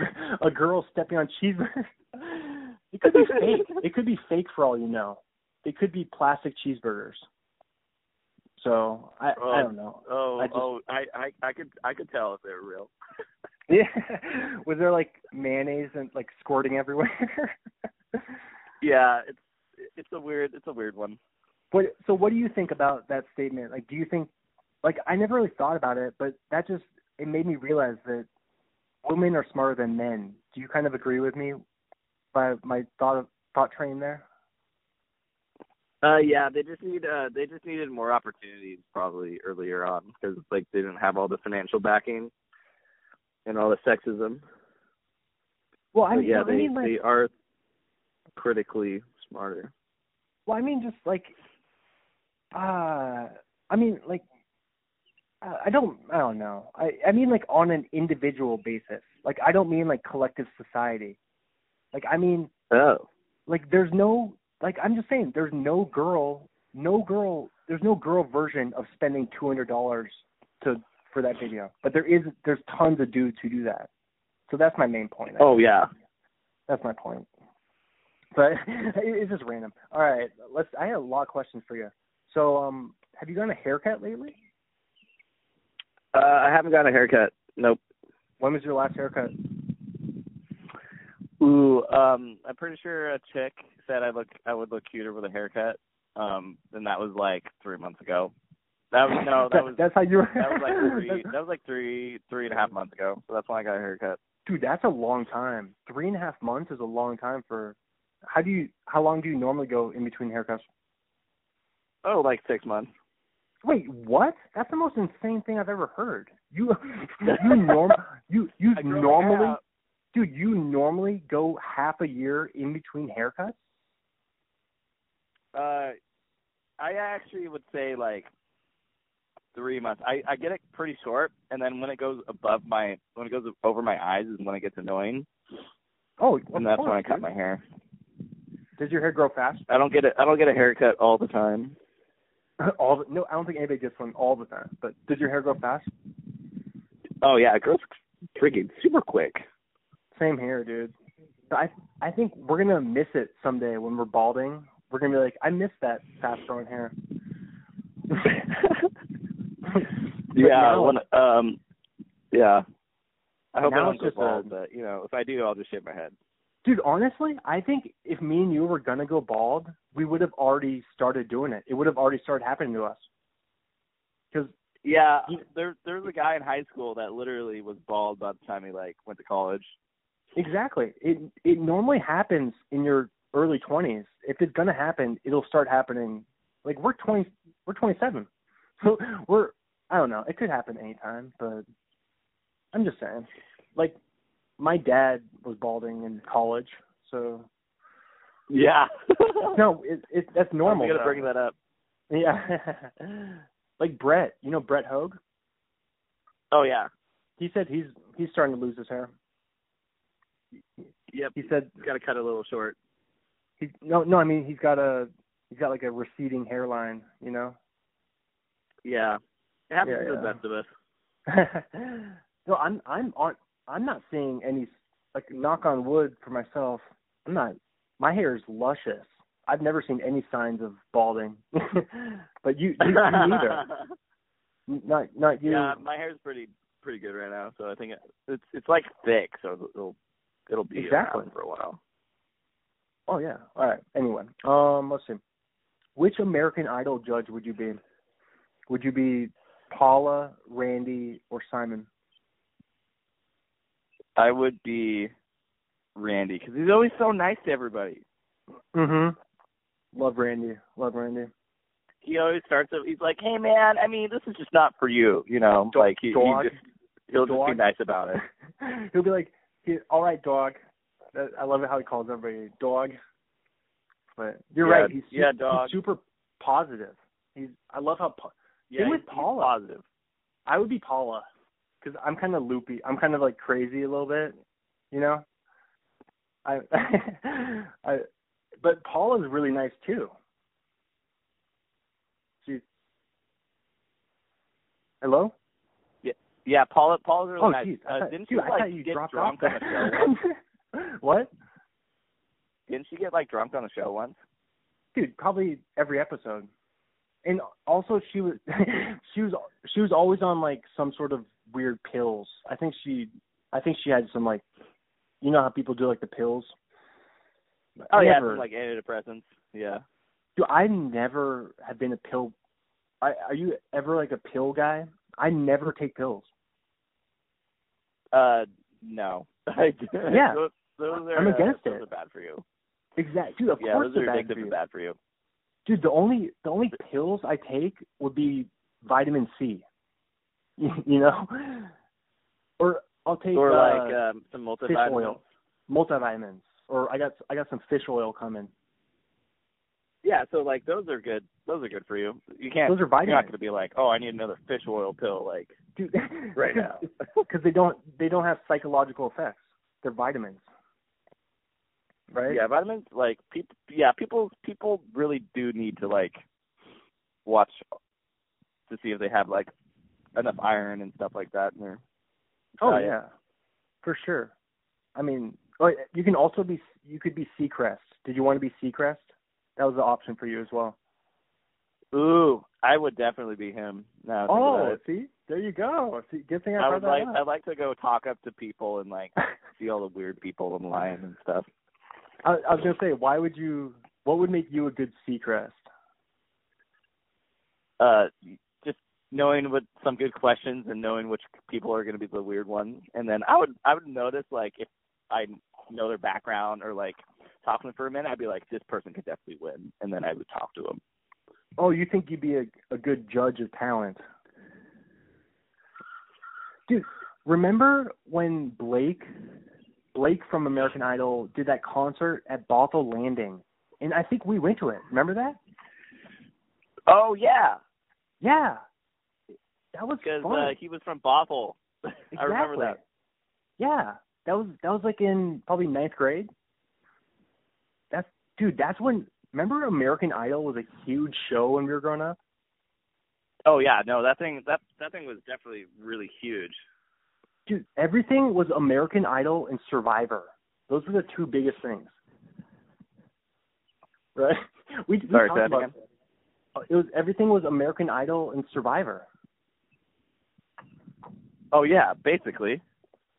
a girl stepping on cheeseburgers. (laughs) It could be fake. (laughs) It could be fake for all you know. It could be plastic cheeseburgers. So I I Oh, don't know. Oh, I just- oh, I, I, I could, I could tell if they were real. (laughs) Yeah. (laughs) Was there like mayonnaise and like squirting everywhere? (laughs) Yeah, it's, it's a weird, it's a weird one. What so what do you think about that statement? Like do you think like I never really thought about it, but that just it made me realize that women are smarter than men. Do you kind of agree with me by my thought of, thought train there? Uh, yeah, they just need uh, they just needed more opportunities probably earlier on because like they didn't have all the financial backing and all the sexism. Well, I But mean, yeah, I they mean, like, they are critically smarter. well, I mean, just like, uh, I mean, like, uh, I don't, I don't know. I, I mean, like on an individual basis. Like, I don't mean like collective society. Like, I mean, Oh. like, there's no, like, I'm just saying, there's no girl, no girl, there's no girl version of spending two hundred dollars to for that video. But there is, there's tons of dudes who do that. So that's my main point. Oh yeah. That's my point. But (laughs) it's just random. All right, let's. I have a lot of questions for you. So, um, have you gotten a haircut lately? Uh, I haven't gotten a haircut. Nope. When was your last haircut? Ooh, um, I'm pretty sure a chick said I look I would look cuter with a haircut. Um, and that was like three months ago. That was no, that was that's how you. that was like (laughs) three that was like three three and a half months ago. So that's when I got a haircut. Dude, that's a long time. Three and a half months is a long time for. How do you? How long do you normally go in between haircuts? Oh, like six months. Wait, what? That's the most insane thing I've ever heard. You, (laughs) you norm, you you I grew my hair normally, dude, you normally go half a year in between haircuts. Uh, I actually would say like three months. I I get it pretty short, and then when it goes above my when it goes over my eyes is when it gets annoying, Oh, and that's course, when I cut dude. my hair. Does your hair grow fast? I don't get it. I don't get a haircut all the time. (laughs) all the, no, I don't think anybody gets one all the time. But does your hair grow fast? Oh yeah, it grows freaking super quick. Same here, dude. I I think we're gonna miss it someday when we're balding. We're gonna be like, I miss that fast growing hair. (laughs) Yeah, now- when, um, yeah. I hope I don't go just a- bald, but you know, if I do, I'll just shave my head. Dude, honestly, I think if me and you were gonna go bald, we would have already started doing it. It would have already started happening to us. Because Yeah, You- there there was a guy in high school that literally was bald by the time he like went to college. exactly, it it normally happens in your early twenties. If it's gonna happen, it'll start happening. Like we're twenty, we're twenty seven, (laughs) we're I don't know. It could happen anytime, but I'm just saying. Like my dad was balding in college, so Yeah. (laughs) no, it, it that's normal. I'm gonna bring that up. Yeah. (laughs) like Brett, you know Brett Hogue? Oh yeah. He said he's he's starting to lose his hair. Yep. He said he's Got to cut it a little short. he no no I mean he's got a he's got like a receding hairline, you know. Yeah. It happens Yeah, to the best of us. (laughs) no, I'm I'm on I'm not seeing any like knock on wood for myself. I'm not my hair is luscious. I've never seen any signs of balding. (laughs) but you you, you neither. (laughs) Not not you. Yeah, my hair's pretty pretty good right now, so I think it, it's it's like thick, so it'll it'll be Exactly. around for a while. Oh yeah. All right. Anyway, um, let's see. Which American Idol judge would you be? Would you be Paula, Randy, or Simon? I would be Randy because he's always so nice to everybody. Mhm. Love Randy. Love Randy. He always starts. it- He's like, "Hey man, I mean, this is just not for you," you know. Do- like he he just he'll just be nice about it. (laughs) He'll be like, he, "All right, dog." I love it how he calls everybody dog. But you're Yeah, right. He's, yeah, dog. he's super positive. He's. I love how. Po- Yeah, with Paula. positive. I would be Paula, because I'm kind of loopy. I'm kind of like crazy a little bit, you know. I, (laughs) I, but Paula's really nice too. She's. Hello. Yeah, yeah. Paula. Paula's really oh, nice. jeez. I Uh, thought- didn't dude, she I like thought you get dropped drunk off on the show? (laughs) what? Didn't she get like drunk on the show once? Dude, probably every episode. And also, she was (laughs) she was she was always on like some sort of weird pills. I think she I think she had some like you know how people do like the pills. Oh I yeah, never, like antidepressants. Yeah. Dude, I never have been a pill. I, are you ever like a pill guy? I never take pills. Uh, no. (laughs) Yeah. those, those are, I'm uh, against those it. are bad for you. Exactly, dude. Of yeah, course those are they're bad for you. and bad for you. Dude, the only the only pills I take would be vitamin C. (laughs) You know, or I'll take or uh, like um, some multivitamins. fish oil, multivitamins, or I got I got some fish oil coming. Yeah, so like those are good. Those are good for you. You can't. Those are vitamins. You're not going to be like, oh, I need another fish oil pill. Like, dude. (laughs) right now. (laughs) because they don't they don't have psychological effects. They're vitamins, right? yeah, vitamins. Like people. Yeah, people. People really do need to like watch to see if they have like enough iron and stuff like that in their Oh diet. yeah, for sure. I mean, oh, you can also be you could be Seacrest. Did you want to be Seacrest? That was the option for you as well. Ooh, I would definitely be him. Now, Oh, see, there you go. See, good thing I, I would like. up. I'd like to go talk up to people and like (laughs) see all the weird people in line and stuff. I, I was gonna say, why would you? What would make you a good Seacrest? uh just knowing what some good questions and knowing which people are going to be the weird ones and then i would i would notice like if i know their background or like talk to them for a minute i'd be like this person could definitely win and then i would talk to them Oh, you think you'd be a a good judge of talent? Dude, remember when Blake Blake from American Idol did that concert at Bothell Landing? And I think we went to it. Remember that? oh yeah Yeah. That was because uh, he was from bothell (laughs) i remember Exactly. that Yeah. That was that was like in probably ninth grade. That's dude, that's when remember American Idol was a huge show when we were growing up? oh yeah no that thing that that thing was definitely really huge Dude, everything was American Idol and Survivor. Those were the two biggest things. Right? (laughs) We, we Sorry, talked that about again? it was everything was American Idol and Survivor. oh yeah basically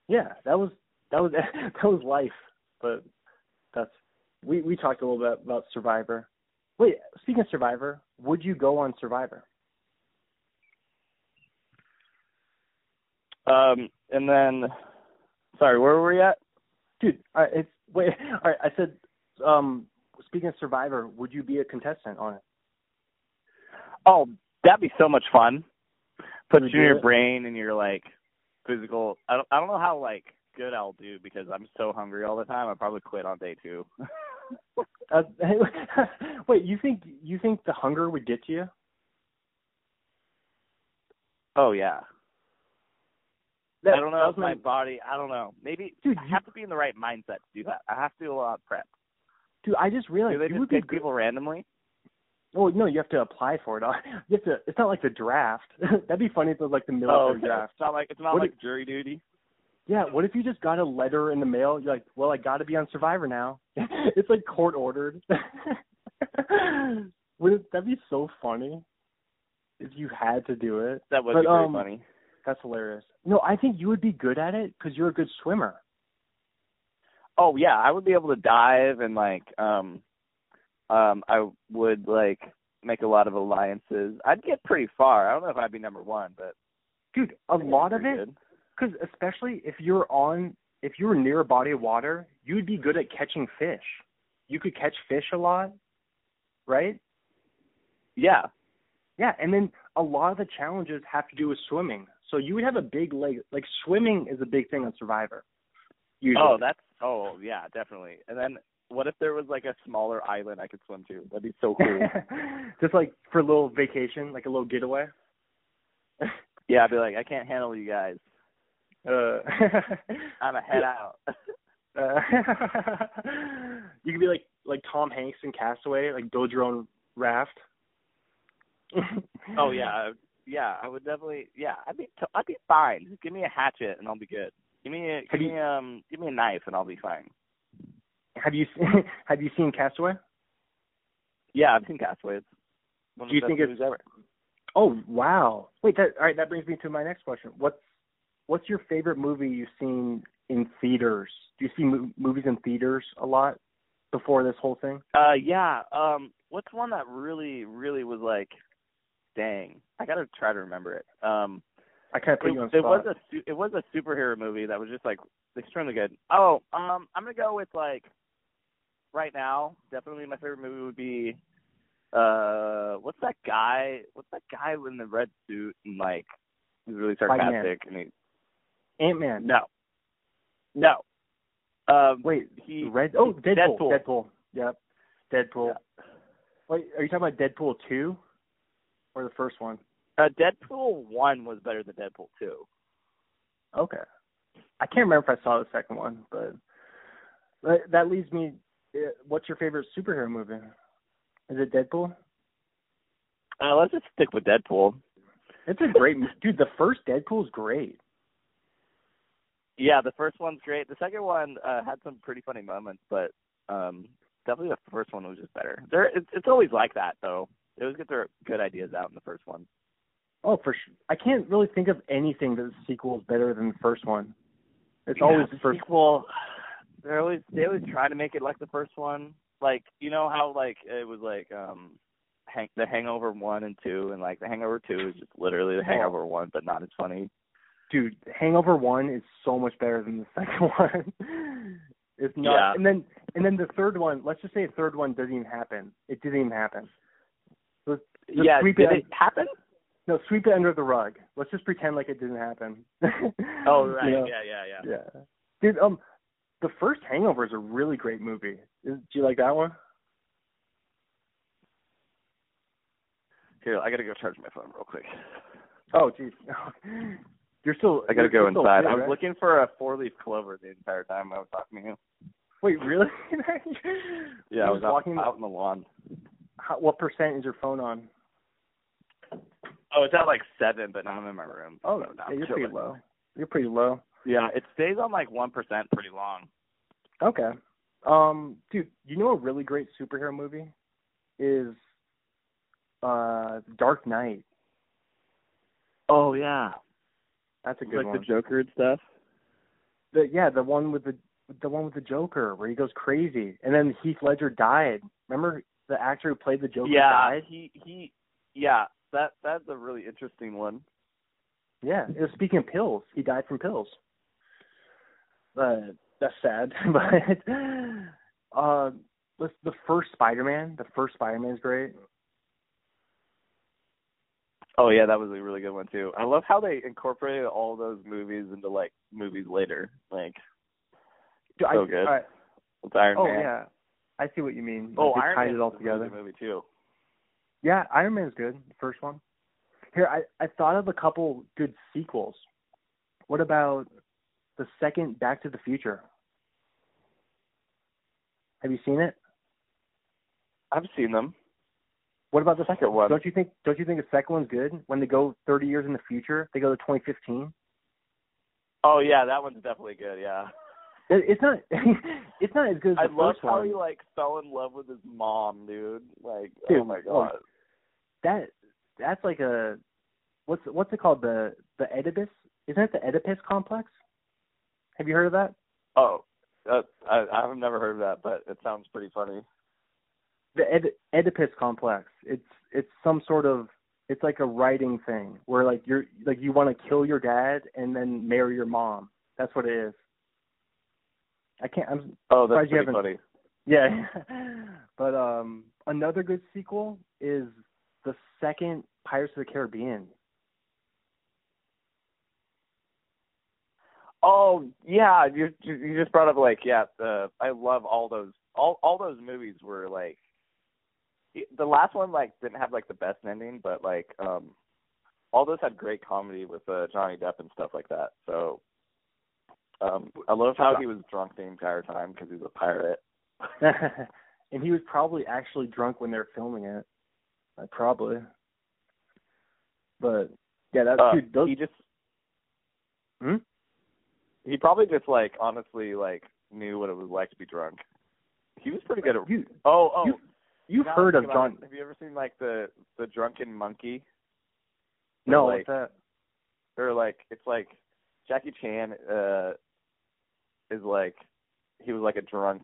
Yeah, that was that was (laughs) that was life. But that's we we talked a little bit about Survivor. Wait, speaking of Survivor, would you go on Survivor? um and then sorry where were we at Dude, right, it's wait, (laughs) all right, I said um speaking of Survivor, would you be a contestant on it? Oh, that'd be so much fun. Put you in your it? brain and your like physical. I don't. I don't know how like good I'll do because I'm so hungry all the time. I'd probably quit on day two. (laughs) Uh, (laughs) wait, you think you think the hunger would get to you? oh yeah. That, I don't know that if was my body. I don't know. Maybe Dude, I you- have to be in the right mindset to do that. I have to do a lot of prep. dude. I just realized do they just pick people randomly? Oh no, you have to apply for it. (laughs) You have to. It's not like the draft. (laughs) That'd be funny if it was like the Oh, military okay. draft. It's not like it's not What like jury duty. Yeah. What if you just got a letter in the mail? You're like, well, I got to be on Survivor now. (laughs) it's like court ordered. Would it, that'd be so funny if you had to do it. That would But, be um, funny. That's hilarious. No, I think you would be good at it because you're a good swimmer. Oh yeah, I would be able to dive and like um um I would like make a lot of alliances. I'd get pretty far. I don't know if I'd be number one, but Dude, a lot of it. Because especially if you're on, if you were near a body of water, you'd be good at catching fish. You could catch fish a lot, right? Yeah. Yeah, and then a lot of the challenges have to do with swimming. So you would have a big leg. Like swimming is a big thing on Survivor. Usually. Oh, that's oh yeah, definitely. And then what if there was like a smaller island I could swim to? That'd be so cool. (laughs) Just like for a little vacation, like a little getaway. (laughs) yeah, I'd be like, I can't handle you guys. uh, (laughs) I'm a head out. Uh, you could be like like Tom Hanks in Castaway, like build your own raft. oh yeah, yeah. I would definitely. Yeah, I'd be. T- I'd be fine. Just give me a hatchet and I'll be good. Give me a. Give you- me um. Give me a knife and I'll be fine. Have you seen (laughs) have you seen Castaway? Yeah, I've seen Castaway. It's one of Do you think it's- ever. Oh wow! Wait, that all right. That brings me to my next question. What's what's your favorite movie you've seen in theaters? Do you see mo- movies in theaters a lot before this whole thing? Uh, yeah. Um, what's one that really, really was like, dang, I gotta try to remember it. Um, I kind of put it, you on it spot. was a it was a superhero movie that was just like extremely good. Oh, um, I'm gonna go with like right now. Definitely, my favorite movie would be Uh, what's that guy? What's that guy in the red suit and like he's really sarcastic and he Ant Man. no, no. Um, Wait, he Red. Oh, Deadpool. Deadpool. Deadpool. Yep. Deadpool. Yeah. Wait, are you talking about Deadpool two, or the first one? Uh, Deadpool one was better than Deadpool two. Okay. I can't remember if I saw the second one, but that, leads me. uh, What's your favorite superhero movie? Is it Deadpool? Uh, let's just stick with Deadpool. It's a great dude. The first Deadpool is great. Yeah, the first one's great. The second one uh, had some pretty funny moments, but um, definitely the first one was just better. There, it's, it's always like that though. They always get their good ideas out in the first one. Oh, for sure. I can't really think of anything that the sequel is better than the first one. It's always the the first. sequel. They always they always try to make it like the first one. Like you know how like it was like um hang the Hangover one and two, and like the Hangover two is just literally the Hangover one, but not as funny. Dude, Hangover One is so much better than the (laughs) second one. it's not. Yeah. And then and then the third one. Let's just say the third one doesn't even happen. It didn't even happen. Just yeah, sweep did it- it happen? No, sweep it under the rug. Let's just pretend like it didn't happen. (laughs) Oh right, You know? yeah, yeah, yeah. Yeah. Dude, um, the first Hangover is a really great movie. Is, do you like that one? Here, I gotta go charge my phone real quick. Oh, jeez. (laughs) You're still. I gotta go still inside. I was right? looking for a four leaf clover the entire time I was talking to you. Wait, really? (laughs) Yeah, I I was was out, walking- out in the lawn. How, what percent is your phone on? Oh, it's at like seven, but now I'm in my room. Oh, so yeah, you're pretty low. You're pretty low. Yeah, it stays on like one percent pretty long. Okay. Um, dude, you know a really great superhero movie is uh Dark Knight. Oh yeah, That's a good like one. the Joker and stuff. The, yeah, the one with the the one with the Joker where he goes crazy, and then Heath Ledger died. Remember the actor who played the Joker yeah, died? he he, yeah. That that's a really interesting one. Yeah, it was speaking of pills. He died from pills. Uh, that's sad, (laughs) but uh, the the first Spider-Man, the first Spider-Man is great. Oh yeah, that was a really good one too. I love how they incorporated all those movies into like movies later. Like Dude, So I, good. I, Iron oh Man. yeah, I see what you mean. Oh, Like, Iron tied Man it all is a together. good movie too. Yeah, Iron Man's good. The first one. Here, I I thought of a couple good sequels. What about the second Back to the Future? Have you seen it? I've seen them. What about the Second one. Don't you think Don't you think the second one's good? When they go 30 years in the future, they go to 2015. Oh yeah, that one's definitely good. Yeah. It, it's not. (laughs) it's not as good as I the love first how one. he like fell in love with his mom, dude. Like, Dude, oh my oh, god. That that's like a what's what's it called the the Oedipus? Isn't it the Oedipus complex? Have you heard of that? Oh, uh, I I've never heard of that, but it sounds pretty funny. the Ed, Oedipus complex. It's it's some sort of it's like a writing thing where like you're like you want to kill your dad and then marry your mom. That's what it is. I can't. I'm Oh, that's pretty funny. yeah. (laughs) but um, another good sequel is the second Pirates of the Caribbean. Oh yeah, you you just brought up like yeah, the I love all those all all those movies were like the last one like didn't have like the best ending, but like um all those had great comedy with uh, Johnny Depp and stuff like that. So um I love how he was drunk the entire time because he's a pirate. (laughs) and he was probably actually drunk when they were filming it. Uh, probably. But yeah, that Uh, dude, those he just Hmm? he probably just like honestly like knew what it was like to be drunk. He was pretty good at you Oh, oh, you you've now heard of John it, Have you ever seen like the the drunken monkey? No, like- what's that? Or like it's like Jackie Chan uh is like he was like a drunk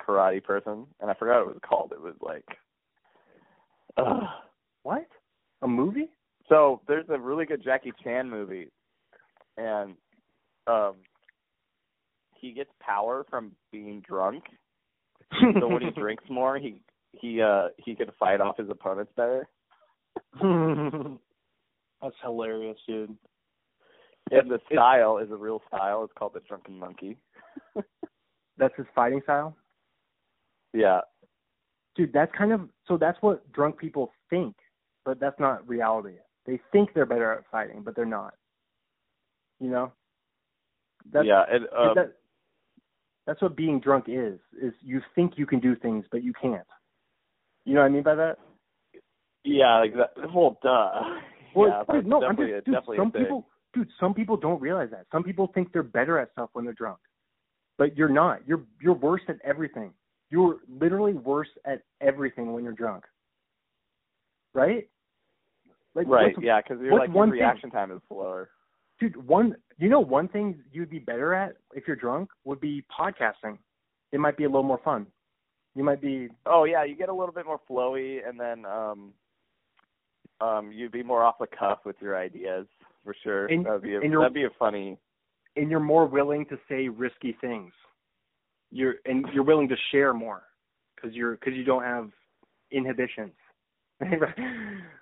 karate person and I forgot what it was called. It was like uh, What? A movie? so there's a really good Jackie Chan movie and um he gets power from being drunk. so when he (laughs) drinks more he he uh he could fight off his opponents better. (laughs) That's hilarious, dude. And the style is a real style. It's called the drunken monkey. (laughs) That's his fighting style? Yeah. Dude, that's kind of so that's what drunk people think, but that's not reality. They think they're better at fighting, but they're not. You know? That's, yeah, and uh, that, that's what being drunk is. Is you think you can do things, but you can't. You know what I mean by that? Yeah, like that. Well, duh. (laughs) Well, yeah, dude, no, I'm definitely, just, dude, definitely some a thing. Dude, some people don't realize that. Some people think they're better at stuff when they're drunk, but you're not. You're you're worse at everything. You're literally worse at everything when you're drunk. Right? Like, Right. what's- Yeah, because your like one your thing- reaction time is slower. dude one you know one thing you'd be better at if you're drunk would be podcasting it might be a little more fun you might be Oh yeah, you get a little bit more flowy, and then um, um, you'd be more off the cuff with your ideas for sure. And- that'd be a, that'd be a funny. and you're more willing to say risky things you're and you're willing to share more because you're because you don't have inhibitions (laughs)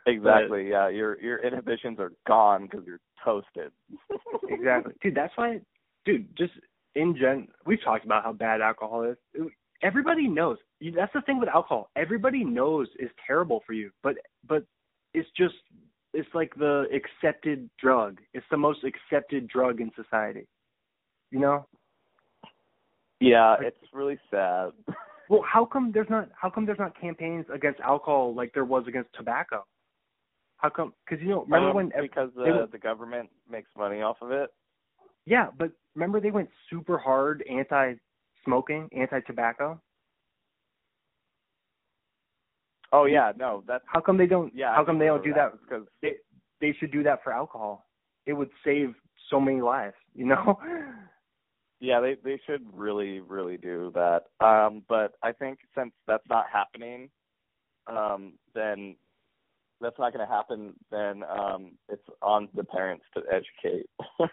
Exactly. yeah, your your inhibitions are gone because you're toasted. (laughs) exactly dude that's why dude just in gen we've talked about how bad alcohol is everybody knows that's the thing with alcohol everybody knows is terrible for you but but it's just it's like the accepted drug. It's the most accepted drug in society. You know? Yeah, Like- it's really sad. (laughs) well how come there's not how come there's not campaigns against alcohol like there was against tobacco? How come because you know remember Um, when because the were- the government makes money off of it. yeah but remember they went super hard anti smoking anti tobacco Oh yeah, no, that's how come they don't yeah. how come they don't do that Because they they should do that for alcohol. It would save so many lives, (laughs) you know? yeah, they they should really really do that. Um, but I think since that's not happening, um, then that's not going to happen. Then um, it's on the parents to educate. (laughs)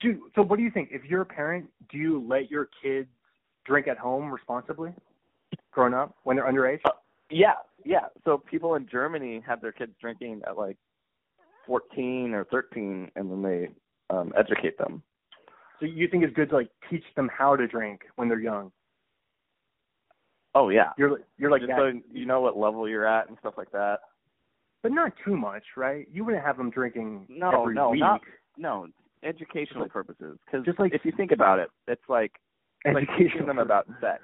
Dude, so what do you think? If you're a parent, do you let your kids drink at home responsibly? Growing up when they're underage? Uh, yeah, yeah. So people in Germany have their kids drinking at like 14 or 13, and then they um, educate them. So you think it's good to like teach them how to drink when they're young? Oh yeah. You're you're like Just that, so you know what level you're at and stuff like that. but not too much, right? You wouldn't have them drinking No, every no, week. not no educational purposes. Because Just like- if you think about it, it's like it's like teaching them about sex.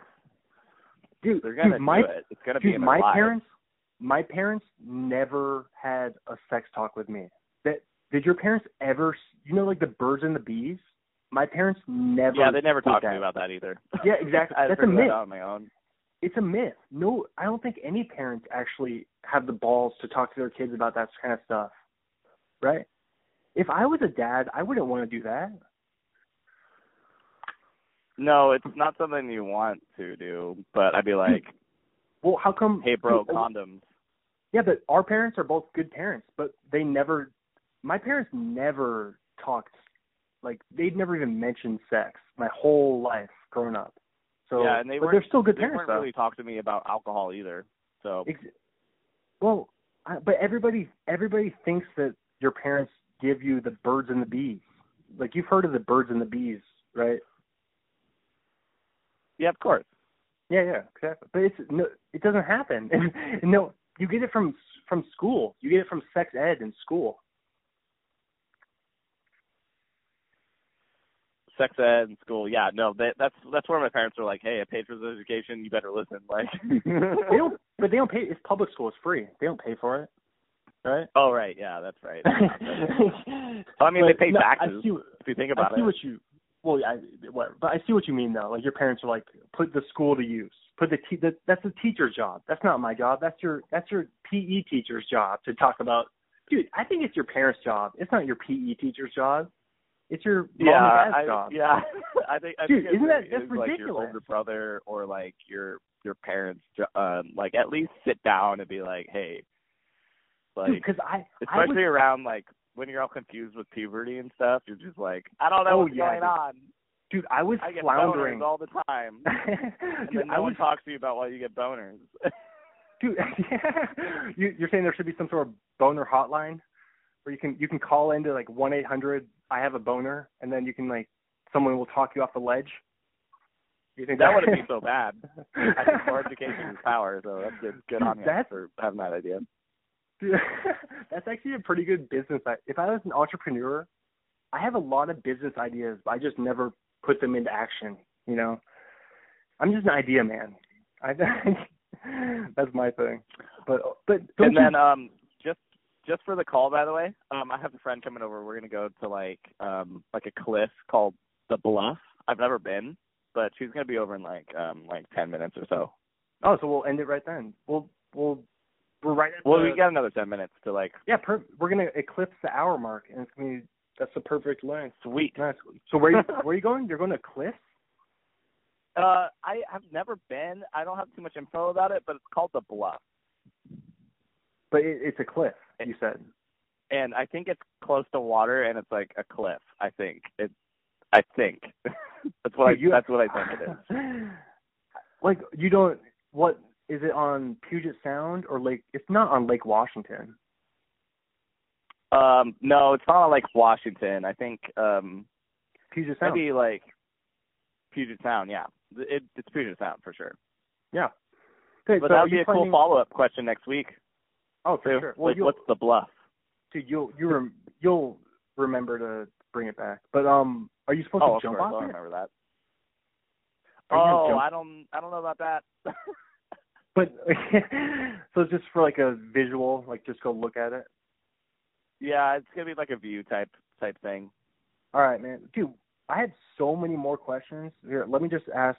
Dude, They're gonna dude, my do it. It's gonna be dude, their my lives. parents my parents never had a sex talk with me. That did your parents ever you know like the birds and the bees? My parents never Yeah, they never talked to me about that either. (laughs) Yeah, exactly. (laughs) I That's a that myth. out on my own. It's a myth. No, I don't think any parents actually have the balls to talk to their kids about that kind of stuff. Right? If I was a dad, I wouldn't want to do that. No, it's not something you want to do, but I'd be hmm. like, Well, how come "Hey, bro, condoms." Yeah, but our parents are both good parents, but they never my parents never talked like they'd never even mentioned sex my whole life growing up. So yeah, and they but weren't. they're still good they parents weren't though. really talking to me about alcohol either. So Ex- well, I, but everybody everybody thinks that your parents give you the birds and the bees. Like you've heard of the birds and the bees, right? Yeah, of course. Yeah, yeah, exactly. But it's no, it doesn't happen. (laughs) no, you get it from from school. You get it from sex ed in school. Sex ed in school, yeah, no, they, that's that's where my parents were like, "Hey, I paid for this education. You better listen." Like, (laughs) They don't, but they don't pay. It's public school. It's free. They don't pay for it, right? oh right, yeah, that's right. (laughs) I mean, they pay no, taxes see, if you think about I see it. what you. Well, I whatever. But I see what you mean though. Like your parents are like, put the school to use. Put the, te- the that's the teacher's job. That's not my job. That's your that's your PE teacher's job to talk about. Dude, I think it's your parents' job. It's not your PE teacher's job. It's your mom yeah, and dad's I, job. yeah. (laughs) I think I Dude, think isn't that- that's it's like your ridiculous. older brother or like your your parents, um, like at least sit down and be like, "Hey, like." Because I I was especially around like when you're all confused with puberty and stuff, you're just like, I don't know Oh, what's yeah, going dude. on. dude, I was I get floundering. all the time, (laughs) dude, no I one was talks to you about why you get boners. (laughs) dude, (laughs) you, you're saying there should be some sort of boner hotline where you can you can call into like one eight hundred I have a boner, and then you can like someone will talk you off the ledge. You think that wouldn't be so bad? I think more education is power, so that's good. Good on you That's- for having that idea. Dude, (laughs) that's actually a pretty good business. If I was an entrepreneur, I have a lot of business ideas, but I just never put them into action. You know, I'm just an idea man. (laughs) I that's my thing. But but And you, then um just just for the call by the way, um I have a friend coming over. We're gonna go to like um like a cliff called the Bluff. I've never been, but she's gonna be over in like um like ten minutes or so. oh, so we'll end it right then. We'll we'll we're right at Well the, we got another ten minutes to like yeah. Per, we're gonna eclipse the hour mark, and it's gonna be that's the perfect length. sweet. Nice. So where you, (laughs) where are you going? You're going to Cliff? Uh I have never been. I don't have too much info about it, but it's called the Bluff. But it, it's a cliff. You said. And I think it's close to water and it's like a cliff, I think. It I think. (laughs) that's what I you- that's what I think it is. (laughs) Like you don't. What is it on Puget Sound or Lake? It's not on Lake Washington. Um, no, it's not on Lake Washington. I think um Puget Sound. maybe like Puget Sound. Yeah, it, it's Puget Sound for sure. Yeah. Good. But so that would be a cool follow up question next week. Oh, for too. sure. Well, like, what's the bluff? dude, you'll you rem- you'll remember to bring it back. But um, are you supposed Oh, to jump course, off I it? remember that. Are Oh, I don't, I don't know about that. (laughs) But (laughs) so just for like a visual, like just go look at it. yeah, it's gonna be like a view type type thing. All right, man. Dude, I had so many more questions. Here, let me just ask.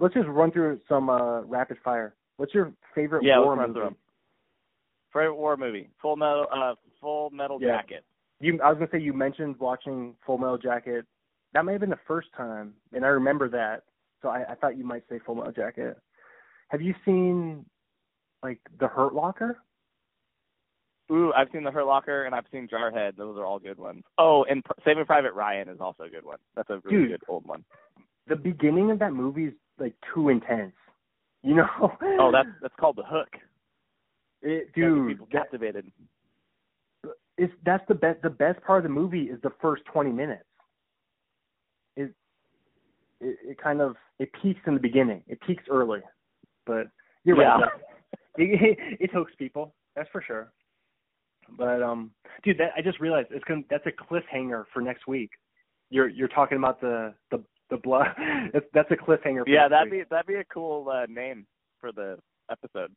Let's just run through some uh rapid fire. What's your favorite Yeah, war movie? through. Favorite war movie? Full Metal, uh, Full Metal Yeah. Jacket. You, I was gonna say you mentioned watching Full Metal Jacket. That may have been the first time, and I remember that. So I, I thought you might say Full Metal Jacket. Have you seen like The Hurt Locker? Ooh, I've seen The Hurt Locker and I've seen Jarhead. Those are all good ones. Oh, and Pr- Saving Private Ryan is also a good one. That's a really Dude. good old one. The beginning of that movie is like too intense. You know? (laughs) Oh, that's that's called The Hook. it, dude. people That, captivated. it's that's the best. The best part of the movie is the first twenty minutes. It it, it kind of it peaks in the beginning. It peaks early, but you're Yeah. right. (laughs) It, it hooks people. That's for sure. But um, dude, that I just realized it's gonna that's a cliffhanger for next week. You're you're talking about the the the blood. (laughs) That's that's a cliffhanger. For Yeah, next that'd week. be that'd be a cool uh, name for the episode.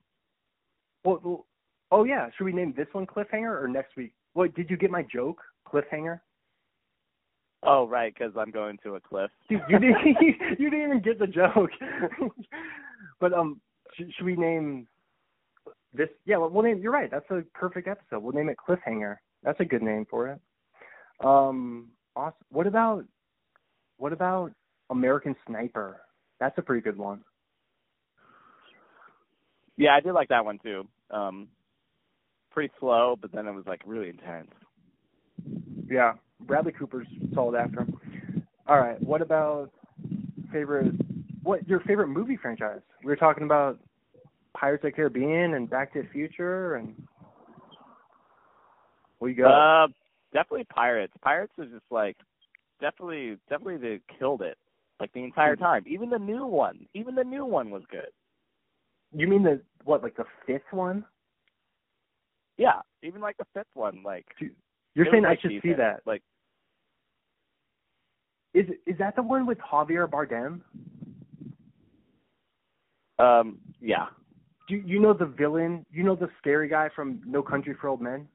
Well, well, oh yeah, should we name this one cliffhanger or next week? What did you get my joke? Cliffhanger. Oh, right, because I'm going to a cliff. Dude, you didn't (laughs) you didn't even get the joke. But um, should, should we name this? Yeah, well, we'll name. You're right. That's a perfect episode. We'll name it Cliffhanger. That's a good name for it. Um, awesome. What about what about American Sniper? That's a pretty good one. Yeah, I did like that one too. Um, pretty slow, but then it was like really intense. Yeah, Bradley Cooper's solid actor. All right. What about favorite? What your favorite movie franchise? We were talking about Pirates of the Caribbean and Back to the Future and what you got? Uh, definitely Pirates. Pirates is just like definitely definitely they killed it like the entire time. Even the new one, even the new one was good. you mean the what? Like the fifth one? Yeah, even like the fifth one, like You're saying I should see that? Like Is is that the one with Javier Bardem? Um, yeah. Do you, you know the villain? You know the scary guy from No Country for Old Men?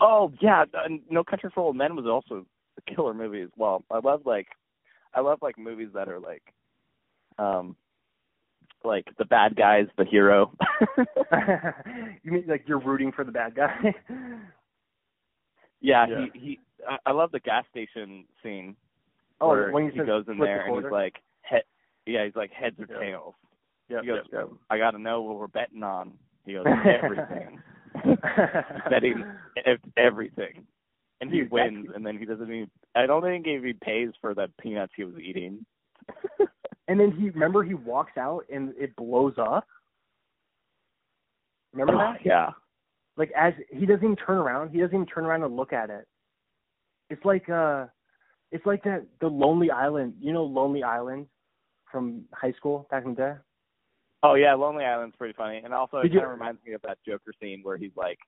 Oh yeah, uh, No Country for Old Men was also a killer movie as well. I love like I love like movies that are like um like the bad guy's the hero. (laughs) (laughs) you mean like you're rooting for the bad guy? yeah, Yeah. he he I, I love the gas station scene oh, where when he, he says goes in there the and he's like head yeah, he's like heads or Yeah. tails. Yeah, he goes, yeah, I gotta know what we're betting on. He goes, (laughs) everything. (laughs) betting everything. And he Dude, wins and then he doesn't even I don't think he pays for the peanuts he was eating. (laughs) And then he remember he walks out and it blows up. Remember Oh, that? (sighs) yeah. Like as he doesn't even turn around. He doesn't even turn around and look at it. It's like uh, it's like that the Lonely Island. You know Lonely Island from high school back in the day. Oh yeah, Lonely Island's pretty funny, and also it Did you- kind of reminds me of that Joker scene where he's like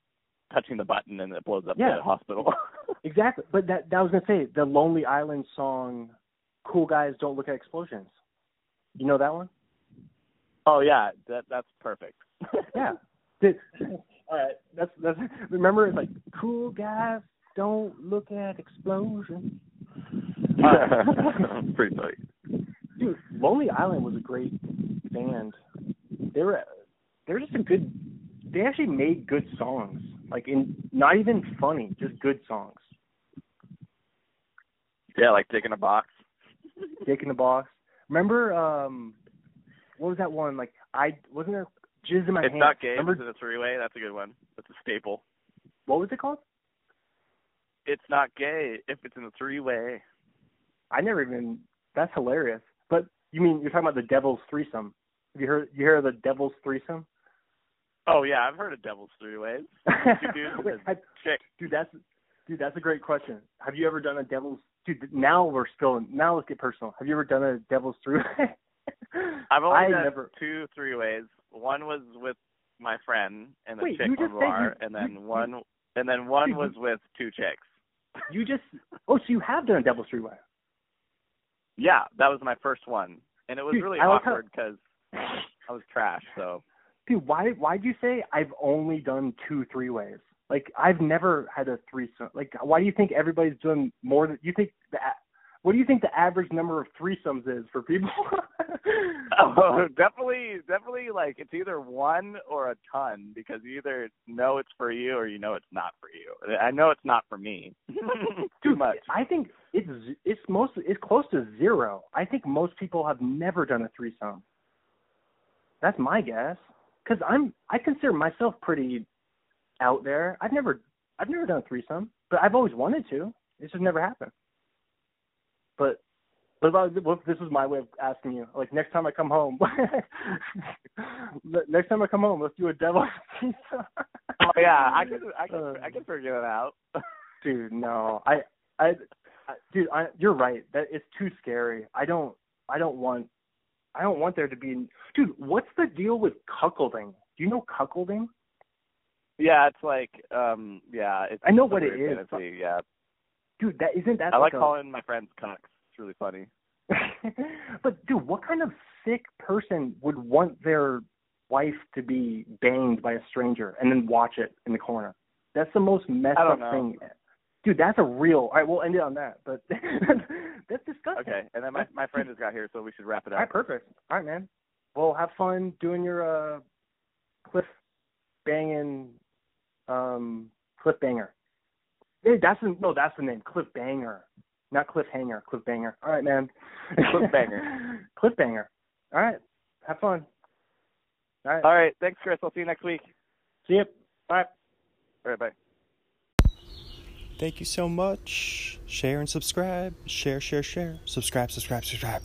touching the button and it blows up Yeah. the hospital. (laughs) Exactly. But that that was gonna say the Lonely Island song, "Cool Guys Don't Look at Explosions." You know that one? oh yeah, that that's perfect. (laughs) Yeah. Did, all right. That's that's. Remember, it's like cool guys don't look at explosions. (laughs) pretty funny. Dude, Lonely Island was a great band. They were they're just a good. They actually made good songs. Like in not even funny, just good songs. Yeah, like taking a box. (laughs) Dick in the Box. Remember um, what was that one? Like I wasn't there. Jizz in my It's hand. not gay. Remember It's in a three way. That's a good one. That's a staple. what was it called? It's not gay if it's in a three way. I never even. That's hilarious. But you mean you're talking about the Devil's threesome? Have you heard? You hear the Devil's threesome? Oh yeah, I've heard of Devil's Three Ways. Two dudes and Wait, I- dude, that's dude, that's a great question. Have you ever done a Devil's? Dude, now we're still. Now let's get personal. Have you ever done a Devil's three? (laughs) I've only I done never. two three ways. One was with my friend and the Wait, chick you the bar, you- and then you- one and then one was with two chicks. You just. Oh, so you have done a Devil's three way? Yeah, that was my first one, and it was Dude, really I awkward because I was trash. So Dude, why? Why'd you say I've only done two three ways? Like I've never had a threesome. Like why do you think everybody's doing more than you think? The, a- what do you think the average number of threesomes is for people? (laughs) (laughs) oh, definitely, definitely, like it's either one or a ton because you either know it's for you or you know it's not for you. I know it's not for me. (laughs) Too much. I think it's it's most it's close to zero. I think most people have never done a threesome. That's my guess. Because I'm I consider myself pretty out there. I've never I've never done a threesome, but I've always wanted to. It's just never happened. But but about, well, this is my way of asking you. Like next time I come home, (laughs) next time I come home, let's do a devil (laughs) threesome. Oh yeah, I can, I can, Uh, I can figure that out. (laughs) dude no i i, I dude I, you're right that it's too scary i don't i don't want i don't want there to be dude what's the deal with cuckolding do you know cuckolding yeah, it's like, um, yeah, it's. I know a what it is, yeah, dude that isn't that I like a, calling my friends cocks. It's really funny. (laughs) but dude what kind of sick person would want their wife to be banged by a stranger and then watch it in the corner that's the most messed up know. thing dude that's a real all right we'll end it on that but (laughs) that's disgusting Okay, and then my my friend just got here, so we should wrap it All right, up. perfect. All right, man. Well, have fun doing your uh, cliff banging, um, cliff banger. Hey, that's the, no, that's the name, cliff banger, not cliffhanger, cliff banger. All right, man. Cliff banger. (laughs) cliff banger. All right, have fun. All right, All right, thanks, Chris. I'll see you next week. see you. Bye. All right, bye. Thank you so much. Share and subscribe. Share, share, share. Subscribe, subscribe, subscribe.